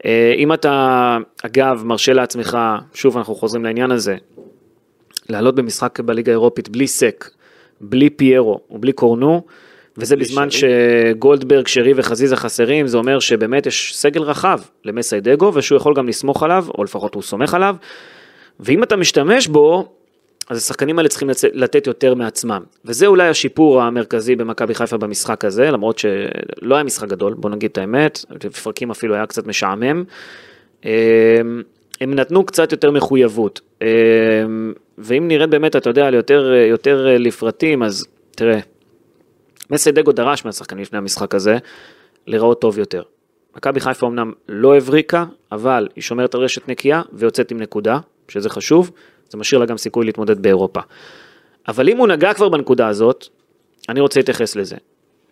[SPEAKER 1] אה, אם אתה, אגב, מרשה לעצמך, שוב אנחנו חוזרים לעניין הזה, לעלות במשחק בליגה האירופית בלי סק, בלי פיירו ובלי קורנו, וזה בזמן שגולדברג, שרי וחזיזה חסרים, זה אומר שבאמת יש סגל רחב למסיידגו, ושהוא יכול גם לסמוך עליו, או לפחות הוא סומך עליו, ואם אתה משתמש בו, אז השחקנים האלה צריכים לצ... לתת יותר מעצמם. וזה אולי השיפור המרכזי במכבי חיפה במשחק הזה, למרות שלא היה משחק גדול, בוא נגיד את האמת, לפרקים אפילו היה קצת משעמם. אמ, הם נתנו קצת יותר מחויבות. אמ, ואם נרד באמת, אתה יודע, על יותר, יותר לפרטים, אז תראה, מסיידגו דרש מהשחקנים לפני המשחק הזה להיראות טוב יותר. מכבי חיפה אמנם לא הבריקה, אבל היא שומרת על רשת נקייה ויוצאת עם נקודה, שזה חשוב. זה משאיר לה גם סיכוי להתמודד באירופה. אבל אם הוא נגע כבר בנקודה הזאת, אני רוצה להתייחס לזה.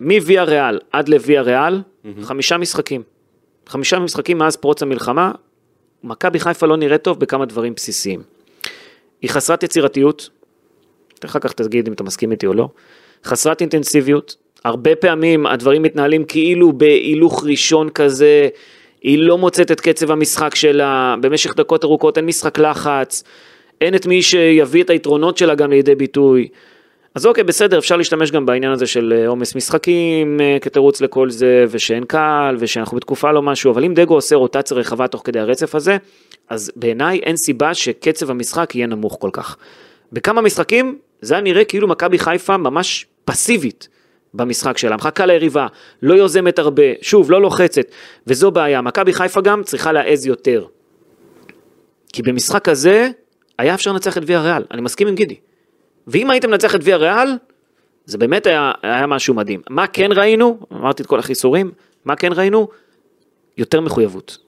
[SPEAKER 1] מוויה ריאל עד לוויה ריאל, חמישה משחקים. חמישה משחקים מאז פרוץ המלחמה, מכבי חיפה לא נראית טוב בכמה דברים בסיסיים. היא חסרת יצירתיות, אחר כך תגיד אם אתה מסכים איתי או לא, חסרת אינטנסיביות, הרבה פעמים הדברים מתנהלים כאילו בהילוך ראשון כזה, היא לא מוצאת את קצב המשחק שלה, במשך דקות ארוכות אין משחק לחץ, אין את מי שיביא את היתרונות שלה גם לידי ביטוי. אז אוקיי, בסדר, אפשר להשתמש גם בעניין הזה של אה, עומס משחקים אה, כתירוץ לכל זה, ושאין קהל, ושאנחנו בתקופה לא משהו, אבל אם דגו עושה רוטציה רחבה תוך כדי הרצף הזה, אז בעיניי אין סיבה שקצב המשחק יהיה נמוך כל כך. בכמה משחקים זה היה נראה כאילו מכבי חיפה ממש פסיבית במשחק שלה, מחכה ליריבה, לא יוזמת הרבה, שוב, לא לוחצת, וזו בעיה. מכבי חיפה גם צריכה להעז יותר. כי במשחק הזה היה אפשר לנצח את ויה ריאל, אני מסכים עם גידי. ואם הייתם מנצח את ויה ריאל, זה באמת היה, היה משהו מדהים. מה כן ראינו? אמרתי את כל החיסורים, מה כן ראינו? יותר מחויבות.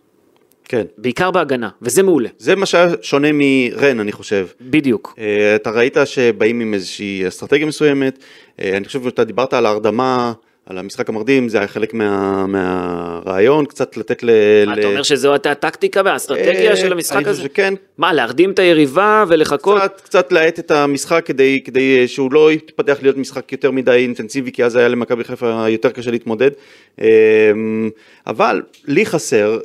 [SPEAKER 2] כן.
[SPEAKER 1] בעיקר בהגנה, וזה מעולה.
[SPEAKER 2] זה מה שהיה שונה מרן, אני חושב.
[SPEAKER 1] בדיוק.
[SPEAKER 2] אה, אתה ראית שבאים עם איזושהי אסטרטגיה מסוימת, אה, אני חושב שאתה דיברת על ההרדמה, על המשחק המרדים, זה היה חלק מה, מהרעיון, קצת לתת ל...
[SPEAKER 1] מה,
[SPEAKER 2] ל...
[SPEAKER 1] אתה אומר שזו הייתה הטקטיקה והאסטרטגיה
[SPEAKER 2] אה,
[SPEAKER 1] של המשחק הזה?
[SPEAKER 2] שכן.
[SPEAKER 1] מה, להרדים את היריבה ולחכות?
[SPEAKER 2] קצת, קצת להאט את המשחק כדי, כדי שהוא לא יתפתח להיות משחק יותר מדי אינטנסיבי, כי אז היה למכבי חיפה יותר קשה להתמודד. אבל לי חסר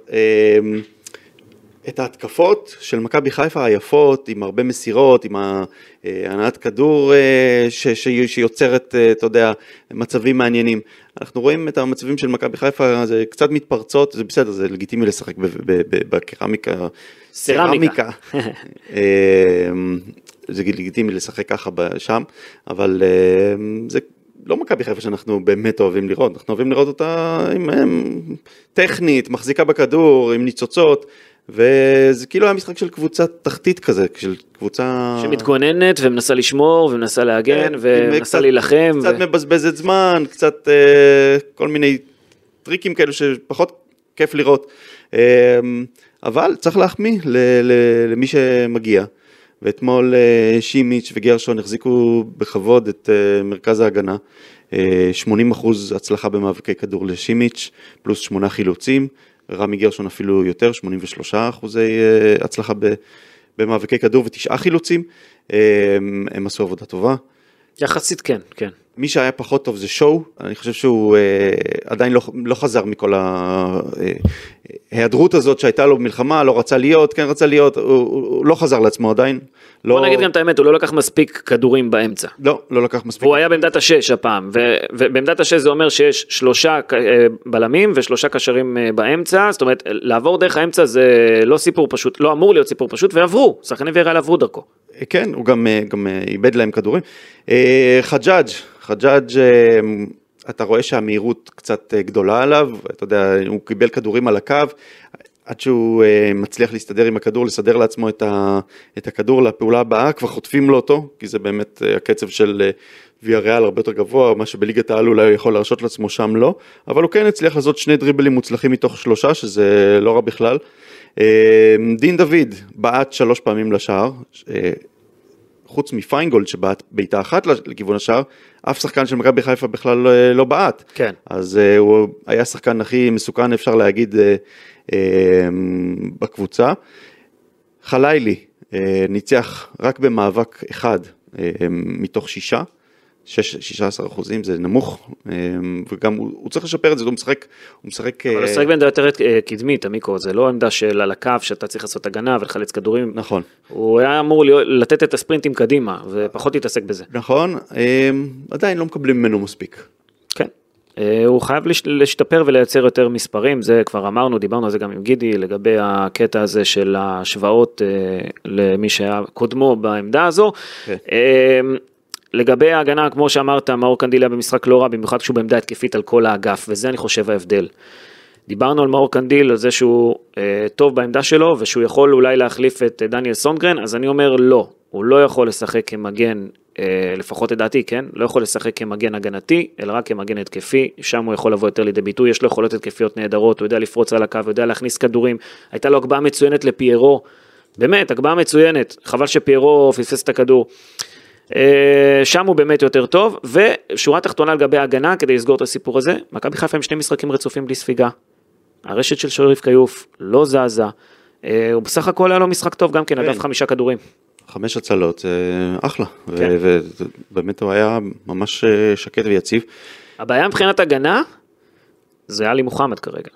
[SPEAKER 2] את ההתקפות של מכבי חיפה היפות, עם הרבה מסירות, עם אה, הנעת כדור אה, ש, ש, שיוצרת, אה, אתה יודע, מצבים מעניינים. אנחנו רואים את המצבים של מכבי חיפה, זה קצת מתפרצות, זה בסדר, זה לגיטימי לשחק בקרמיקה.
[SPEAKER 1] סרמיקה. <laughs>
[SPEAKER 2] אמ, זה לגיטימי לשחק ככה שם, אבל אמ, זה לא מכבי חיפה שאנחנו באמת אוהבים לראות, אנחנו אוהבים לראות אותה עם עם, טכנית, מחזיקה בכדור, עם ניצוצות, וזה כאילו היה משחק של קבוצה תחתית כזה, של קבוצה...
[SPEAKER 1] שמתגוננת ומנסה לשמור ומנסה להגן
[SPEAKER 2] כן,
[SPEAKER 1] ומנסה
[SPEAKER 2] קצת-
[SPEAKER 1] להילחם.
[SPEAKER 2] קצת
[SPEAKER 1] ו-
[SPEAKER 2] מבזבזת זמן, קצת אה, כל מיני טריקים כאלו שפחות כיף לראות. אה, אבל צריך להחמיא למי שמגיע. ואתמול אה, שימיץ' וגרשון החזיקו בכבוד את אה, מרכז ההגנה. אה, 80 אחוז הצלחה במאבקי כדור לשימיץ', פלוס שמונה חילוצים. רמי גרשון אפילו יותר, 83 אחוזי אה, הצלחה במאבקי כדור ותשעה חילוצים. אה, הם עשו עבודה טובה.
[SPEAKER 1] יחסית כן, כן.
[SPEAKER 2] מי שהיה פחות טוב זה שואו, אני חושב שהוא אה, עדיין לא, לא חזר מכל ההיעדרות הזאת שהייתה לו במלחמה, לא רצה להיות, כן רצה להיות, הוא, הוא, הוא לא חזר לעצמו עדיין. לא,
[SPEAKER 1] בוא נגיד גם את האמת, הוא לא לקח מספיק כדורים באמצע.
[SPEAKER 2] לא, לא לקח מספיק.
[SPEAKER 1] והוא היה בעמדת השש הפעם, ו- ובעמדת השש זה אומר שיש שלושה אה, בלמים ושלושה קשרים אה, באמצע, זאת אומרת לעבור דרך האמצע זה לא סיפור פשוט, לא אמור להיות סיפור פשוט, ועברו, שחקני ויראל עברו דרכו.
[SPEAKER 2] כן, הוא גם, אה, גם אה, איבד להם כדורים. אה, חג'אג', חג'אג', אה, אתה רואה שהמהירות קצת אה, גדולה עליו, אתה יודע, הוא קיבל כדורים על הקו, עד שהוא אה, מצליח להסתדר עם הכדור, לסדר לעצמו את, ה, את הכדור לפעולה הבאה, כבר חוטפים לו אותו, כי זה באמת אה, הקצב של ויה ריאל הרבה יותר גבוה, מה שבליגת העל אולי הוא יכול להרשות לעצמו שם לא, אבל הוא כן הצליח לעשות שני דריבלים מוצלחים מתוך שלושה, שזה לא רע בכלל. דין דוד בעט שלוש פעמים לשער, חוץ מפיינגולד שבעט בעיטה אחת לכיוון השער, אף שחקן של מכבי חיפה בכלל לא, לא בעט.
[SPEAKER 1] כן.
[SPEAKER 2] אז uh, הוא היה השחקן הכי מסוכן אפשר להגיד uh, uh, בקבוצה. חלילי uh, ניצח רק במאבק אחד uh, מתוך שישה. 16 אחוזים זה נמוך וגם הוא, הוא צריך לשפר את זה, הוא משחק, הוא משחק,
[SPEAKER 1] אבל הוא משחק בעמדה יותר אה, קדמית, המיקרו, זה לא עמדה של על הקו שאתה צריך לעשות הגנה ולחלץ כדורים.
[SPEAKER 2] נכון,
[SPEAKER 1] הוא היה אמור להיות- לתת את הספרינטים קדימה, ופחות להתעסק בזה.
[SPEAKER 2] נכון, עדיין לא מקבלים ממנו מספיק.
[SPEAKER 1] כן. אה, הוא חייב להשתפר ולייצר יותר מספרים, זה כבר אמרנו, דיברנו על זה גם עם גידי, לגבי הקטע הזה של ההשוואות אה, למי שהיה קודמו בעמדה הזו.
[SPEAKER 2] כן.
[SPEAKER 1] אה, לגבי ההגנה, כמו שאמרת, מאור קנדיליה במשחק לא רע, במיוחד כשהוא בעמדה התקפית על כל האגף, וזה אני חושב ההבדל. דיברנו על מאור קנדיל, על זה שהוא אה, טוב בעמדה שלו, ושהוא יכול אולי להחליף את אה, דניאל סונגרן, אז אני אומר לא, הוא לא יכול לשחק כמגן, אה, לפחות לדעתי, כן? לא יכול לשחק כמגן הגנתי, אלא רק כמגן התקפי, שם הוא יכול לבוא יותר לידי ביטוי, יש לו יכולות התקפיות נהדרות, הוא יודע לפרוץ על הקו, הוא יודע להכניס כדורים, הייתה לו הגבהה מצוינת לפיירו. באמת, הגבהה מצוינת, חבל שפיירו פספס את הכדור. אה, שם הוא באמת יותר טוב, ושורה תחתונה לגבי ההגנה, כדי לסגור את הסיפור הזה, מכבי חיפה עם שני משחקים רצופים בלי ספיגה. הרשת של שריף כיוף לא זזה, אה, הוא בסך הכל היה לו משחק טוב גם כן,
[SPEAKER 2] כן.
[SPEAKER 1] הדף חמישה כדורים.
[SPEAKER 2] חמש הצלות, זה אחלה.
[SPEAKER 1] כן.
[SPEAKER 2] ובאמת הוא היה ממש אה, שקט ויציב.
[SPEAKER 1] הבעיה מבחינת הגנה, זה עלי מוחמד כרגע.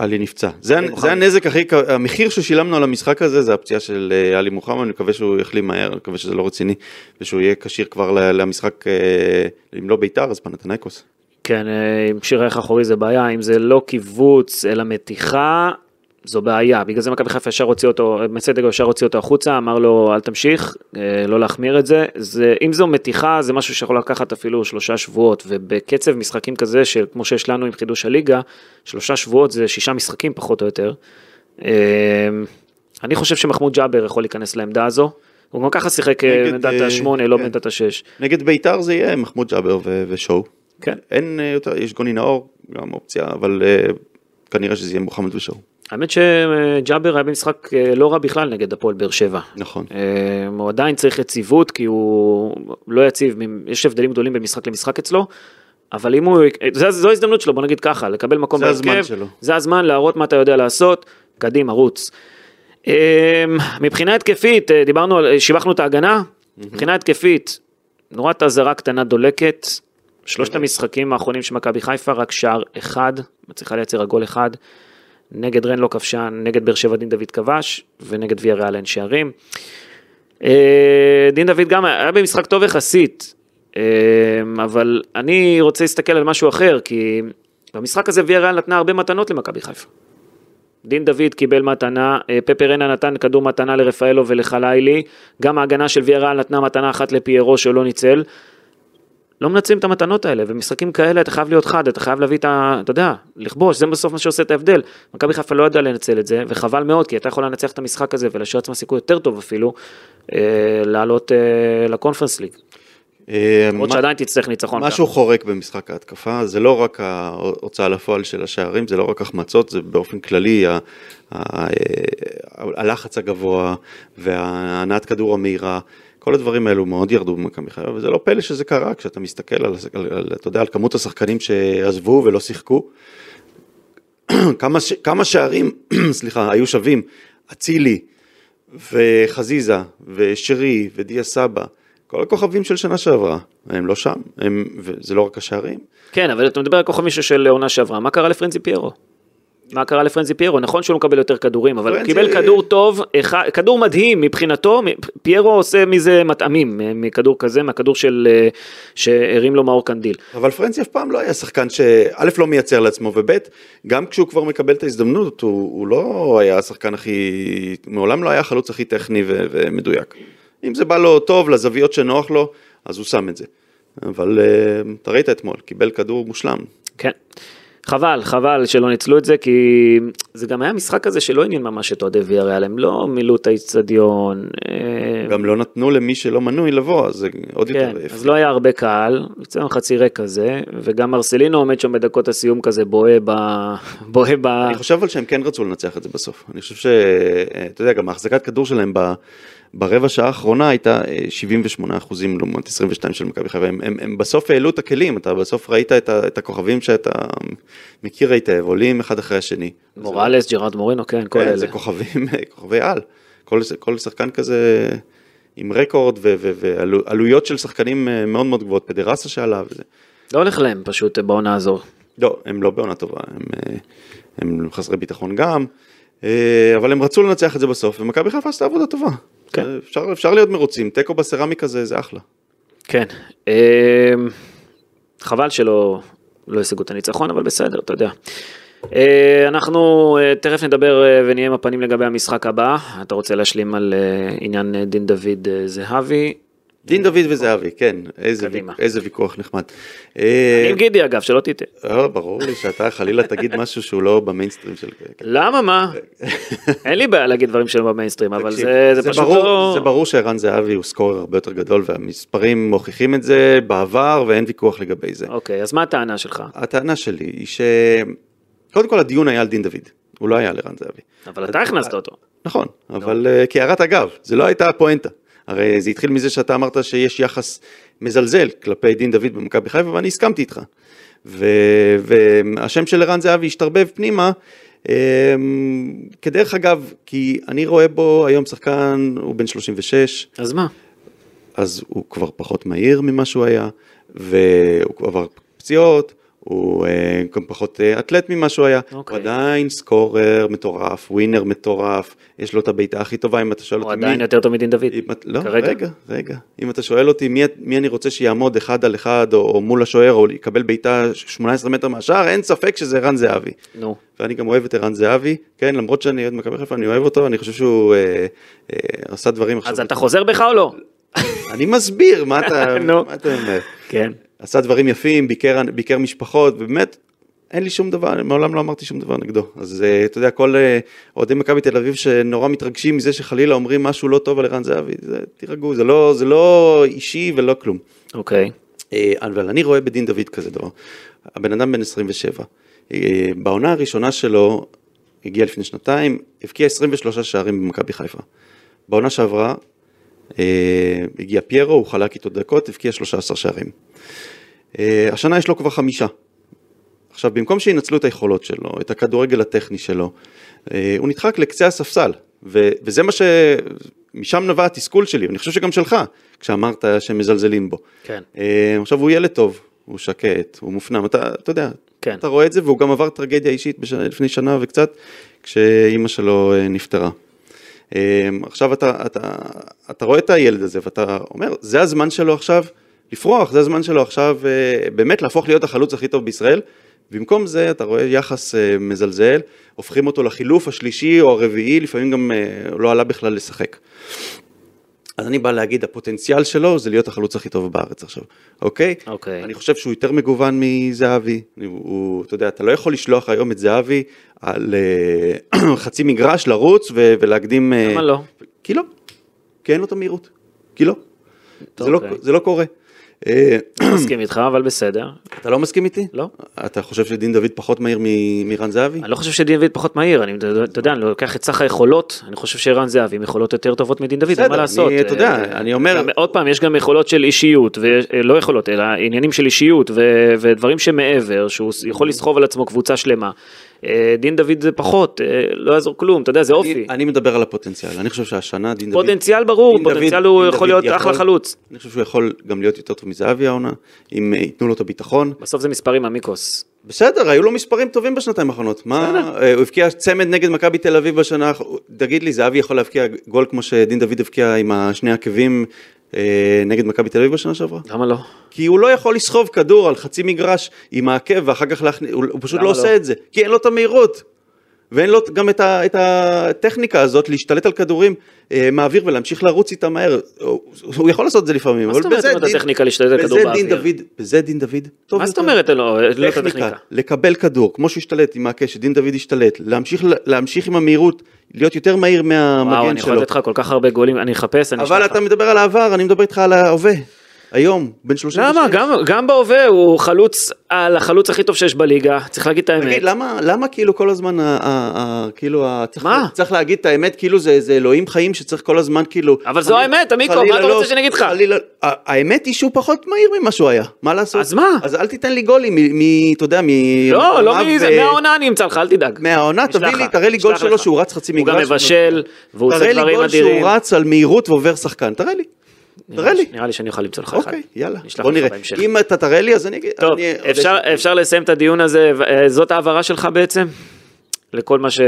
[SPEAKER 2] עלי נפצע. זה,
[SPEAKER 1] עלי
[SPEAKER 2] זה
[SPEAKER 1] מוחמד.
[SPEAKER 2] הנזק הכי, המחיר ששילמנו על המשחק הזה זה הפציעה של אה, עלי מוחמד, אני מקווה שהוא יחלים מהר, אני מקווה שזה לא רציני, ושהוא יהיה כשיר כבר למשחק, אה, אם לא בית"ר אז פנתנייקוס.
[SPEAKER 1] כן, אה, עם שיר ערך אחורי זה בעיה, אם זה לא קיבוץ אלא מתיחה, זו בעיה. בגלל זה מכבי חיפה ישר הוציא אותו, מצדק ישר הוציא אותו החוצה, אמר לו אל תמשיך, אה, לא להחמיר את זה. זה. אם זו מתיחה זה משהו שיכול לקחת אפילו שלושה שבועות, ובקצב משחקים כזה של כמו שיש לנו עם חידוש הליגה, שלושה שבועות זה שישה משחקים פחות או יותר. אה, אני חושב שמחמוד ג'אבר יכול להיכנס לעמדה הזו. הוא גם ככה שיחק אה, בעמדת
[SPEAKER 2] אה,
[SPEAKER 1] השמונה, לא
[SPEAKER 2] כן.
[SPEAKER 1] בעמדת השש.
[SPEAKER 2] נגד בית"ר זה יהיה מחמוד ג'אבר ושואו.
[SPEAKER 1] כן.
[SPEAKER 2] אין אה, יותר, יש גוני נאור, גם אופציה, אבל אה, כנראה שזה יהיה מוחמד ושואו.
[SPEAKER 1] האמת שג'אבר היה במשחק אה, לא רע בכלל נגד הפועל באר שבע.
[SPEAKER 2] נכון.
[SPEAKER 1] אה, הוא עדיין צריך יציבות כי הוא לא יציב, יש הבדלים גדולים במשחק למשחק אצלו. אבל אם הוא, זה- זו ההזדמנות שלו, בוא נגיד ככה, לקבל מקום
[SPEAKER 2] זה הזמן
[SPEAKER 1] בהרכב,
[SPEAKER 2] שלו.
[SPEAKER 1] זה הזמן להראות מה אתה יודע לעשות, קדימה, רוץ. אה, מבחינה התקפית, דיברנו על, שיבחנו את ההגנה, מבחינה התקפית, נורת אזהרה קטנה דולקת, שלושת המשחקים האחרונים של מכבי חיפה, רק שער אחד, מצליחה לייצר הגול אחד, נגד רן לא כבשה, נגד באר שבע דין דוד כבש, ונגד ויה ריאל אין שערים. אה, דין דוד גם היה במשחק טוב יחסית, אה, אבל אני רוצה להסתכל על משהו אחר, כי במשחק הזה ויה ריאל נתנה הרבה מתנות למכבי חיפה. דין דוד קיבל מתנה, אה, פפר רנה נתן כדור מתנה לרפאלו ולחלילי, גם ההגנה של ויה ריאל נתנה מתנה אחת לפיירו שלא ניצל. לא מנצלים את המתנות האלה, ומשחקים כאלה אתה חייב להיות חד, אתה חייב להביא את ה... אתה יודע, לכבוש, זה בסוף מה שעושה את ההבדל. מכבי חיפה לא ידעה לנצל את זה, וחבל מאוד, כי הייתה יכולה לנצח את המשחק הזה ולהשאיר לעצמה סיכוי יותר טוב אפילו, אה, לעלות אה, לקונפרנס ליג.
[SPEAKER 2] אה,
[SPEAKER 1] למרות שעדיין תצטרך ניצחון.
[SPEAKER 2] משהו חורק במשחק ההתקפה, זה לא רק ההוצאה לפועל של השערים, זה לא רק החמצות, זה באופן כללי ה- ה- הלחץ הגבוה והנעת כדור המהירה, כל הדברים האלו מאוד ירדו במכבי חיפה, וזה לא פלא שזה קרה כשאתה מסתכל על, על, על, אתה יודע, על כמות השחקנים שעזבו ולא שיחקו. <clears throat> כמה, ש- כמה שערים, <clears throat> סליחה, היו שווים, אצילי וחזיזה ושרי ודיה סבא, כל הכוכבים של שנה שעברה, הם לא שם, הם, וזה לא רק השערים.
[SPEAKER 1] כן, אבל אתה מדבר על כוכב מישהו של עונה שעברה, מה קרה לפרנזי פיירו? מה קרה לפרנזי פיירו? נכון שהוא לא מקבל יותר כדורים, אבל הוא
[SPEAKER 2] פרנזי-
[SPEAKER 1] קיבל כדור טוב, כדור מדהים מבחינתו, פיירו עושה מזה מטעמים, מכדור כזה, מהכדור של, אה, שהרים לו מאור קנדיל.
[SPEAKER 2] אבל פרנצי אף פעם לא היה שחקן שא' לא מייצר לעצמו, וב' גם כשהוא כבר מקבל את ההזדמנות, הוא, הוא לא היה השחקן הכי, מעולם לא היה החלוץ הכי טכני ו, ומדויק. אם זה בא לו טוב, לזוויות שנוח לו, אז הוא שם את זה. אבל אה, אתה ראית אתמול, קיבל כדור מושלם.
[SPEAKER 1] כן. חבל, חבל שלא ניצלו את זה, כי זה גם היה משחק כזה שלא עניין ממש את אוהדי ויאריאל, הם לא מילאו את האיצטדיון. אה,
[SPEAKER 2] גם לא נתנו למי שלא מנוי לבוא, אז זה עוד
[SPEAKER 1] כן,
[SPEAKER 2] יותר
[SPEAKER 1] אז לא היה הרבה קהל, יצא חצי ריק כזה, וגם מרסלינו עומד שם בדקות הסיום כזה בוהה ב... <laughs> בוהה ב...
[SPEAKER 2] אני חושב אבל שהם כן רצו לנצח את זה בסוף. אני חושב שאתה יודע, גם ההחזקת כדור שלהם ב, ברבע שעה האחרונה הייתה אה, 78 אחוזים לעומת 22 של מכבי חיפה. הם, הם, הם בסוף העלו את הכלים, אתה בסוף ראית את, ה, את הכוכבים שאתה מכיר היטב, עולים אחד אחרי השני.
[SPEAKER 1] מוראלס, ג'רארד מורינו, כן, כל
[SPEAKER 2] כן,
[SPEAKER 1] אלה.
[SPEAKER 2] זה כוכבים, כוכבי על. כל, כל שחקן כזה עם רקורד ועלויות של שחקנים אה, מאוד מאוד גבוהות, פדרסה שעלה וזה.
[SPEAKER 1] לא הולך להם פשוט בעונה הזו.
[SPEAKER 2] לא, הם לא בעונה טובה, הם, אה, הם חסרי ביטחון גם, אה, אבל הם רצו לנצח את זה בסוף, ומכבי חיפה עשתה עבודה טובה.
[SPEAKER 1] כן.
[SPEAKER 2] אפשר, אפשר להיות מרוצים, תיקו בסרמיקה זה, זה אחלה.
[SPEAKER 1] כן. אמ, חבל שלא לא השיגו את הניצחון, אבל בסדר, אתה יודע. אה, אנחנו אה, תכף נדבר אה, ונהיה עם הפנים לגבי המשחק הבא. אתה רוצה להשלים על עניין דין דוד זהבי?
[SPEAKER 2] דין דוד וזהבי, כן, איזה,
[SPEAKER 1] קדימה.
[SPEAKER 2] ויכ- איזה ויכוח נחמד. אה,
[SPEAKER 1] אני עם גידי אגב, שלא תטעה.
[SPEAKER 2] אה, ברור לי שאתה חלילה תגיד משהו שהוא לא במיינסטרים של... כן.
[SPEAKER 1] למה מה? אין לי בעיה להגיד דברים שהם במיינסטרים, אבל זה זה פשוט
[SPEAKER 2] ברור,
[SPEAKER 1] לא...
[SPEAKER 2] זה ברור שערן זהבי הוא סקורר הרבה יותר גדול והמספרים מוכיחים את זה בעבר ואין ויכוח לגבי זה.
[SPEAKER 1] אוקיי, אז מה הטענה שלך?
[SPEAKER 2] הטענה שלי היא ש... קודם כל הדיון היה על דין דוד, הוא לא היה על ערן זהבי.
[SPEAKER 1] אבל אתה הכנסת אותו.
[SPEAKER 2] נכון, אבל אה, כהערת אגב, זה לא הייתה הפואנטה. הרי זה התחיל מזה שאתה אמרת שיש יחס מזלזל כלפי דין דוד במכבי חיפה, ואני הסכמתי איתך. ו- והשם של ערן זהבי השתרבב פנימה, אמ, כדרך אגב, כי אני רואה בו היום שחקן, הוא בן 36,
[SPEAKER 1] אז מה?
[SPEAKER 2] אז הוא כבר פחות מהיר ממה שהוא היה, והוא עבר פציעות, הוא אה, גם פחות אה, אתלט ממה שהוא היה,
[SPEAKER 1] אוקיי.
[SPEAKER 2] הוא עדיין סקורר מטורף, ווינר מטורף, יש לו את הבעיטה הכי טובה אם אתה שואל
[SPEAKER 1] הוא
[SPEAKER 2] אותי
[SPEAKER 1] עדיין יותר טוב מדין דוד.
[SPEAKER 2] אם לא,
[SPEAKER 1] כרגע.
[SPEAKER 2] רגע, רגע. אם אתה שואל אותי מי, מי אני רוצה שיעמוד אחד על אחד או, או מול השוער או יקבל בעיטה 18 מטר מהשער, אין ספק שזה ערן זהבי.
[SPEAKER 1] נו.
[SPEAKER 2] ואני גם אוהב את ערן זהבי, כן, למרות שאני אוהד מכבי חיפה, אני אוהב אותו, אני חושב שהוא אה, אה, עשה דברים עכשיו.
[SPEAKER 1] אז אתה חוזר בך או לא?
[SPEAKER 2] אני מסביר, מה אתה, <laughs>
[SPEAKER 1] נו.
[SPEAKER 2] מה אתה אומר?
[SPEAKER 1] כן.
[SPEAKER 2] עשה דברים יפים, ביקר, ביקר משפחות, ובאמת, אין לי שום דבר, מעולם לא אמרתי שום דבר נגדו. אז אה, אתה יודע, כל אה, אוהדי מכבי תל אביב שנורא מתרגשים מזה שחלילה אומרים משהו לא טוב על ערן זהבי, זה, תירגעו, זה לא, זה לא אישי ולא כלום.
[SPEAKER 1] אוקיי.
[SPEAKER 2] אה, אבל אני רואה בדין דוד כזה דבר. הבן אדם בן 27. אה, בעונה הראשונה שלו, הגיע לפני שנתיים, הבקיע 23 שערים במכבי חיפה. בעונה שעברה, אה, הגיע פיירו, הוא חלק איתו דקות, הבקיע 13 שערים. אה, השנה יש לו כבר חמישה. עכשיו, במקום שינצלו את היכולות שלו, את הכדורגל הטכני שלו, אה, הוא נדחק לקצה הספסל, ו- וזה מה ש... משם נבע התסכול שלי, ואני חושב שגם שלך, כשאמרת שמזלזלים בו.
[SPEAKER 1] כן.
[SPEAKER 2] אה, עכשיו, הוא ילד טוב, הוא שקט, הוא מופנם, אתה, אתה יודע,
[SPEAKER 1] כן.
[SPEAKER 2] אתה רואה את זה, והוא גם עבר טרגדיה אישית בשנה, לפני שנה וקצת, כשאימא שלו נפטרה. עכשיו אתה, אתה, אתה רואה את הילד הזה ואתה אומר, זה הזמן שלו עכשיו לפרוח, זה הזמן שלו עכשיו אה, באמת להפוך להיות החלוץ הכי טוב בישראל. במקום זה אתה רואה יחס אה, מזלזל, הופכים אותו לחילוף השלישי או הרביעי, לפעמים גם אה, לא עלה בכלל לשחק. אז אני בא להגיד, הפוטנציאל שלו זה להיות החלוץ הכי טוב בארץ עכשיו, אוקיי?
[SPEAKER 1] אוקיי.
[SPEAKER 2] אני חושב שהוא יותר מגוון מזהבי, הוא, אתה יודע, אתה לא יכול לשלוח היום את זהבי על <clears throat> חצי מגרש לרוץ ו, ולהקדים...
[SPEAKER 1] למה לא?
[SPEAKER 2] כי לא, כי אין לו את המהירות, כי לא, זה, לא
[SPEAKER 1] אוקיי.
[SPEAKER 2] זה לא קורה. אה,
[SPEAKER 1] מסכים איתך, אבל בסדר.
[SPEAKER 2] אתה לא מסכים איתי?
[SPEAKER 1] לא.
[SPEAKER 2] אתה חושב שדין דוד פחות מהיר מרן זהבי?
[SPEAKER 1] אני לא חושב שדין דוד פחות מהיר, אני, אתה יודע, אני לוקח את סך היכולות, אני חושב שערן זהבי עם יכולות יותר טובות מדין דוד, מה לעשות.
[SPEAKER 2] אתה יודע,
[SPEAKER 1] אה,
[SPEAKER 2] אני אומר-
[SPEAKER 1] עוד פעם, יש גם יכולות של אישיות, ולא יכולות, אלא עניינים של אישיות, ודברים שמעבר, שהוא יכול לסחוב על עצמו קבוצה שלמה. אה, דין דוד זה פחות, אה, לא יעזור כלום, אתה יודע, זה אופי.
[SPEAKER 2] אני, אני מדבר על הפוטנציאל, אני חושב שהשנה דין דוד...
[SPEAKER 1] פוטנציאל ברור,
[SPEAKER 2] דין דוד-
[SPEAKER 1] פוטנציאל הוא
[SPEAKER 2] דין
[SPEAKER 1] יכול להיות אחלה חלוץ.
[SPEAKER 2] אני חושב שהוא יכול גם להיות יותר טוב מזהבי העונה, אם אה, ייתנו לו את הביטחון.
[SPEAKER 1] בסוף זה מספרים עמיקוס.
[SPEAKER 2] בסדר, היו לו מספרים טובים בשנתיים האחרונות. מה, הוא הבקיע צמד נגד מכבי תל אביב בשנה, תגיד לי, זהבי יכול להבקיע גול כמו שדין דוד הבקיע עם השני עקבים נגד מכבי תל אביב בשנה שעברה?
[SPEAKER 1] למה לא?
[SPEAKER 2] כי הוא לא יכול לסחוב כדור על חצי מגרש עם העקב ואחר כך להכניס, הוא, פשוט לא
[SPEAKER 1] לא?
[SPEAKER 2] עושה את זה, כי אין לו את המהירות. ואין לו גם את, ה, את הטכניקה הזאת להשתלט על כדורים אה, מהאוויר ולהמשיך לרוץ איתם מהר. הוא, הוא יכול לעשות את זה לפעמים,
[SPEAKER 1] מה
[SPEAKER 2] אבל
[SPEAKER 1] זאת אומרת
[SPEAKER 2] בזה
[SPEAKER 1] אין לו את
[SPEAKER 2] דין-
[SPEAKER 1] הטכניקה להשתלט על כדור
[SPEAKER 2] דין
[SPEAKER 1] באוויר?
[SPEAKER 2] דוד, בזה דין דוד טוב
[SPEAKER 1] מה זאת. אומרת אין לו את
[SPEAKER 2] טכניקה,
[SPEAKER 1] הטכניקה?
[SPEAKER 2] לקבל כדור, כמו שהוא השתלט עם הקש, שדין דוד השתלט, להמשיך, להמשיך עם המהירות, להיות יותר מהיר
[SPEAKER 1] וואו,
[SPEAKER 2] מהמגן
[SPEAKER 1] אני יכול
[SPEAKER 2] שלו.
[SPEAKER 1] לתת לך כל כך הרבה גולים, אני אחפש, אני
[SPEAKER 2] אבל
[SPEAKER 1] אשלח לך.
[SPEAKER 2] אתה מדבר על העבר, אני מדבר איתך על ההווה, היום, בן 36.
[SPEAKER 1] למה? גם, גם בהווה הוא חלוץ, על החלוץ הכי טוב שיש בליגה, צריך להגיד את האמת.
[SPEAKER 2] תגיד, למה, למה כאילו כל הזמן, ה, ה, ה, כאילו, ה, צריך,
[SPEAKER 1] מה?
[SPEAKER 2] צריך להגיד את האמת, כאילו זה, זה אלוהים חיים שצריך כל הזמן כאילו...
[SPEAKER 1] אבל זו האמת, עמיקו, מה אתה
[SPEAKER 2] לא,
[SPEAKER 1] רוצה שאני אגיד לך?
[SPEAKER 2] חלילה, האמת היא שהוא פחות מהיר ממה שהוא היה, מה לעשות?
[SPEAKER 1] אז מה?
[SPEAKER 2] אז אל תיתן לי גולים, מ, מ, אתה יודע, מ...
[SPEAKER 1] לא, לא מזה, מהעונה אני אמצא לך, אל תדאג.
[SPEAKER 2] מהעונה, תביא לי, תראה לי גול שלו. שהוא רץ חצי
[SPEAKER 1] הוא
[SPEAKER 2] מגרש.
[SPEAKER 1] גם מבשל, והוא עושה
[SPEAKER 2] תראה לי
[SPEAKER 1] דברים
[SPEAKER 2] גול
[SPEAKER 1] אדירים.
[SPEAKER 2] שהוא רץ על מהירות ועובר שחקן, תראה לי. תראה לי.
[SPEAKER 1] נראה לי שאני אוכל למצוא לך אחד.
[SPEAKER 2] אוקיי, יאללה, בוא נראה. אם אתה תראה לי, אז אני אגיד...
[SPEAKER 1] טוב,
[SPEAKER 2] אני-
[SPEAKER 1] אפשר, אפשר לסיים את הדיון הזה, אה, זאת ההבהרה שלך בעצם? לכל מה, ש...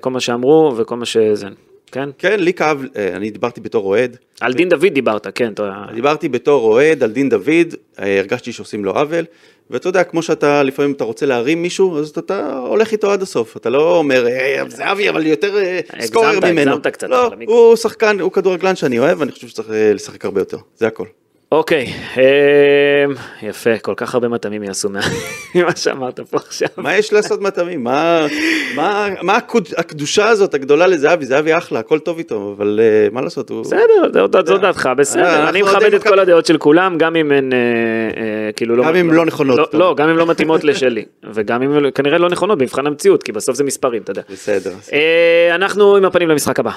[SPEAKER 1] כל מה שאמרו וכל מה שזה, כן?
[SPEAKER 2] כן, לי כאב, אה, אני דיברתי בתור אוהד,
[SPEAKER 1] על דין דוד דיברת, כן, אתה...
[SPEAKER 2] דיברתי בתור אוהד על דין דוד, אה, הרגשתי שעושים לו עוול, ואתה יודע, כמו שאתה, לפעמים אתה רוצה להרים מישהו, אז אתה, אתה הולך איתו עד הסוף, אתה לא אומר, "אה, זהבי, אבל יותר אה,
[SPEAKER 1] הגזמת,
[SPEAKER 2] סקורר ממנו.
[SPEAKER 1] הגזמת קצת,
[SPEAKER 2] לא. הוא שחקן, הוא כדורגלן שאני אוהב, ואני חושב שצריך אה, לשחק הרבה יותר, זה הכל.
[SPEAKER 1] אוקיי, אה, יפה, כל כך הרבה מטעמים יעשו מה- <laughs> ממה שאמרת פה עכשיו.
[SPEAKER 2] מה יש לעשות מטעמים? מה, הקדושה הזאת הגדולה לזהבי? זהבי אחלה, הכל טוב איתו, אבל אה, מה לעשות?
[SPEAKER 1] בסדר, זאת- זאת דעתך,
[SPEAKER 2] אה,
[SPEAKER 1] בסדר, אני מכבד את כל הדעות של כולם, גם אם הן אה, אה, כאילו לא...
[SPEAKER 2] גם אם לא נכונות,
[SPEAKER 1] לא. לא, גם אם לא מתאימות לשלי, וגם אם כנראה לא נכונות במבחן המציאות, כי בסוף זה מספרים, אתה יודע.
[SPEAKER 2] בסדר.
[SPEAKER 1] אה, אנחנו עם הפנים למשחק הבא.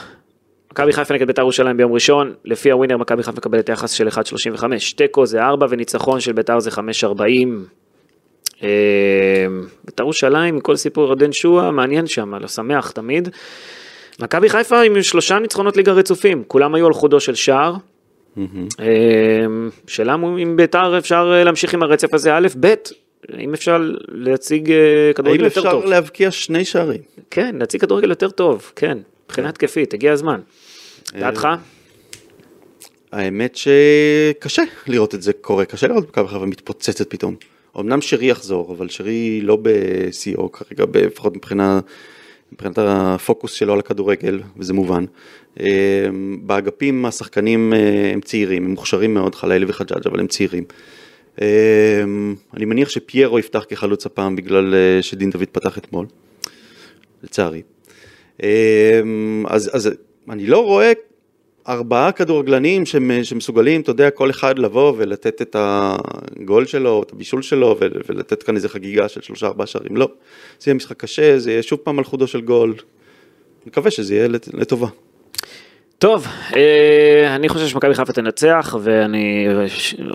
[SPEAKER 1] מכבי חיפה נגד בית"ר ירושלים ביום ראשון, לפי הווינר מכבי חיפה מקבלת יחס של 1.35, תיקו זה 4 וניצחון של בית"ר זה 5.40. אה, בית"ר ירושלים, כל סיפור ירדן שועה, מעניין שם, לא שמח תמיד. מכבי חיפה עם שלושה ניצחונות ליגה רצופים, כולם היו על חודו של שער. אה, שאלה אם בית"ר אפשר אה, להמשיך עם הרצף הזה, א', ב', האם אפשר להציג אה, כדורגל
[SPEAKER 2] האם
[SPEAKER 1] יותר
[SPEAKER 2] אפשר
[SPEAKER 1] טוב?
[SPEAKER 2] להבקיע שני שערים?
[SPEAKER 1] כן, להציג כדורגל יותר טוב, כן, מבחינה התקפית, הגיע הזמן. דעתך?
[SPEAKER 2] האמת שקשה לראות את זה קורה, קשה לראות מכבי חיפה מתפוצצת פתאום. אמנם שרי יחזור, אבל שרי לא בשיאו כרגע, לפחות מבחינה, מבחינת הפוקוס שלו על הכדורגל, וזה מובן. אה, באגפים השחקנים אה, הם צעירים, הם מוכשרים מאוד, חלילי וחג'אג', אבל הם צעירים. אה, אני מניח שפיירו יפתח כחלוץ הפעם בגלל אה, שדין דוד פתח אתמול, לצערי. אה, אז, אז אני לא רואה ארבעה כדורגלנים שמ- שמסוגלים, אתה יודע, כל אחד לבוא ולתת את הגול שלו, את הבישול שלו, ולתת כאן איזה חגיגה של שלושה ארבעה שערים. לא, זה יהיה משחק קשה, זה יהיה שוב פעם על חודו של גול. מקווה שזה יהיה לט- לטובה.
[SPEAKER 1] טוב, אה, אני חושב שמכבי חיפה תנצח, ואני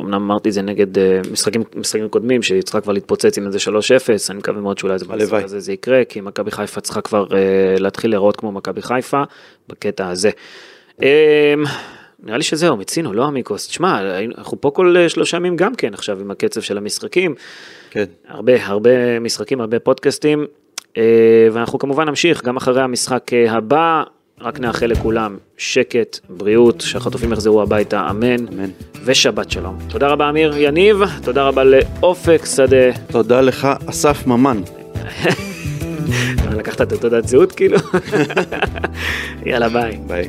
[SPEAKER 1] אמנם אמרתי את זה נגד אה, משחקים, משחקים קודמים, שהיא צריכה כבר להתפוצץ עם איזה 3-0, אני מקווה מאוד שאולי זה. הזה זה יקרה, כי מכבי חיפה צריכה כבר אה, להתחיל להיראות כמו מכבי חיפה בקטע הזה. אה, נראה לי שזהו, מיצינו, לא עמיקוס. תשמע, אנחנו פה כל שלושה ימים גם כן עכשיו עם הקצב של המשחקים.
[SPEAKER 2] כן.
[SPEAKER 1] הרבה הרבה משחקים, הרבה פודקאסטים, ואנחנו כמובן נמשיך גם אחרי המשחק הבא, רק נאחל לכולם שקט, בריאות, שהחטופים יחזרו הביתה, אמן,
[SPEAKER 2] אמן.
[SPEAKER 1] ושבת שלום. תודה רבה אמיר יניב, תודה רבה לאופק שדה,
[SPEAKER 2] תודה לך, אסף ממן. <laughs>
[SPEAKER 1] לקחת את התעודת זהות כאילו? <laughs> יאללה ביי.
[SPEAKER 2] ביי.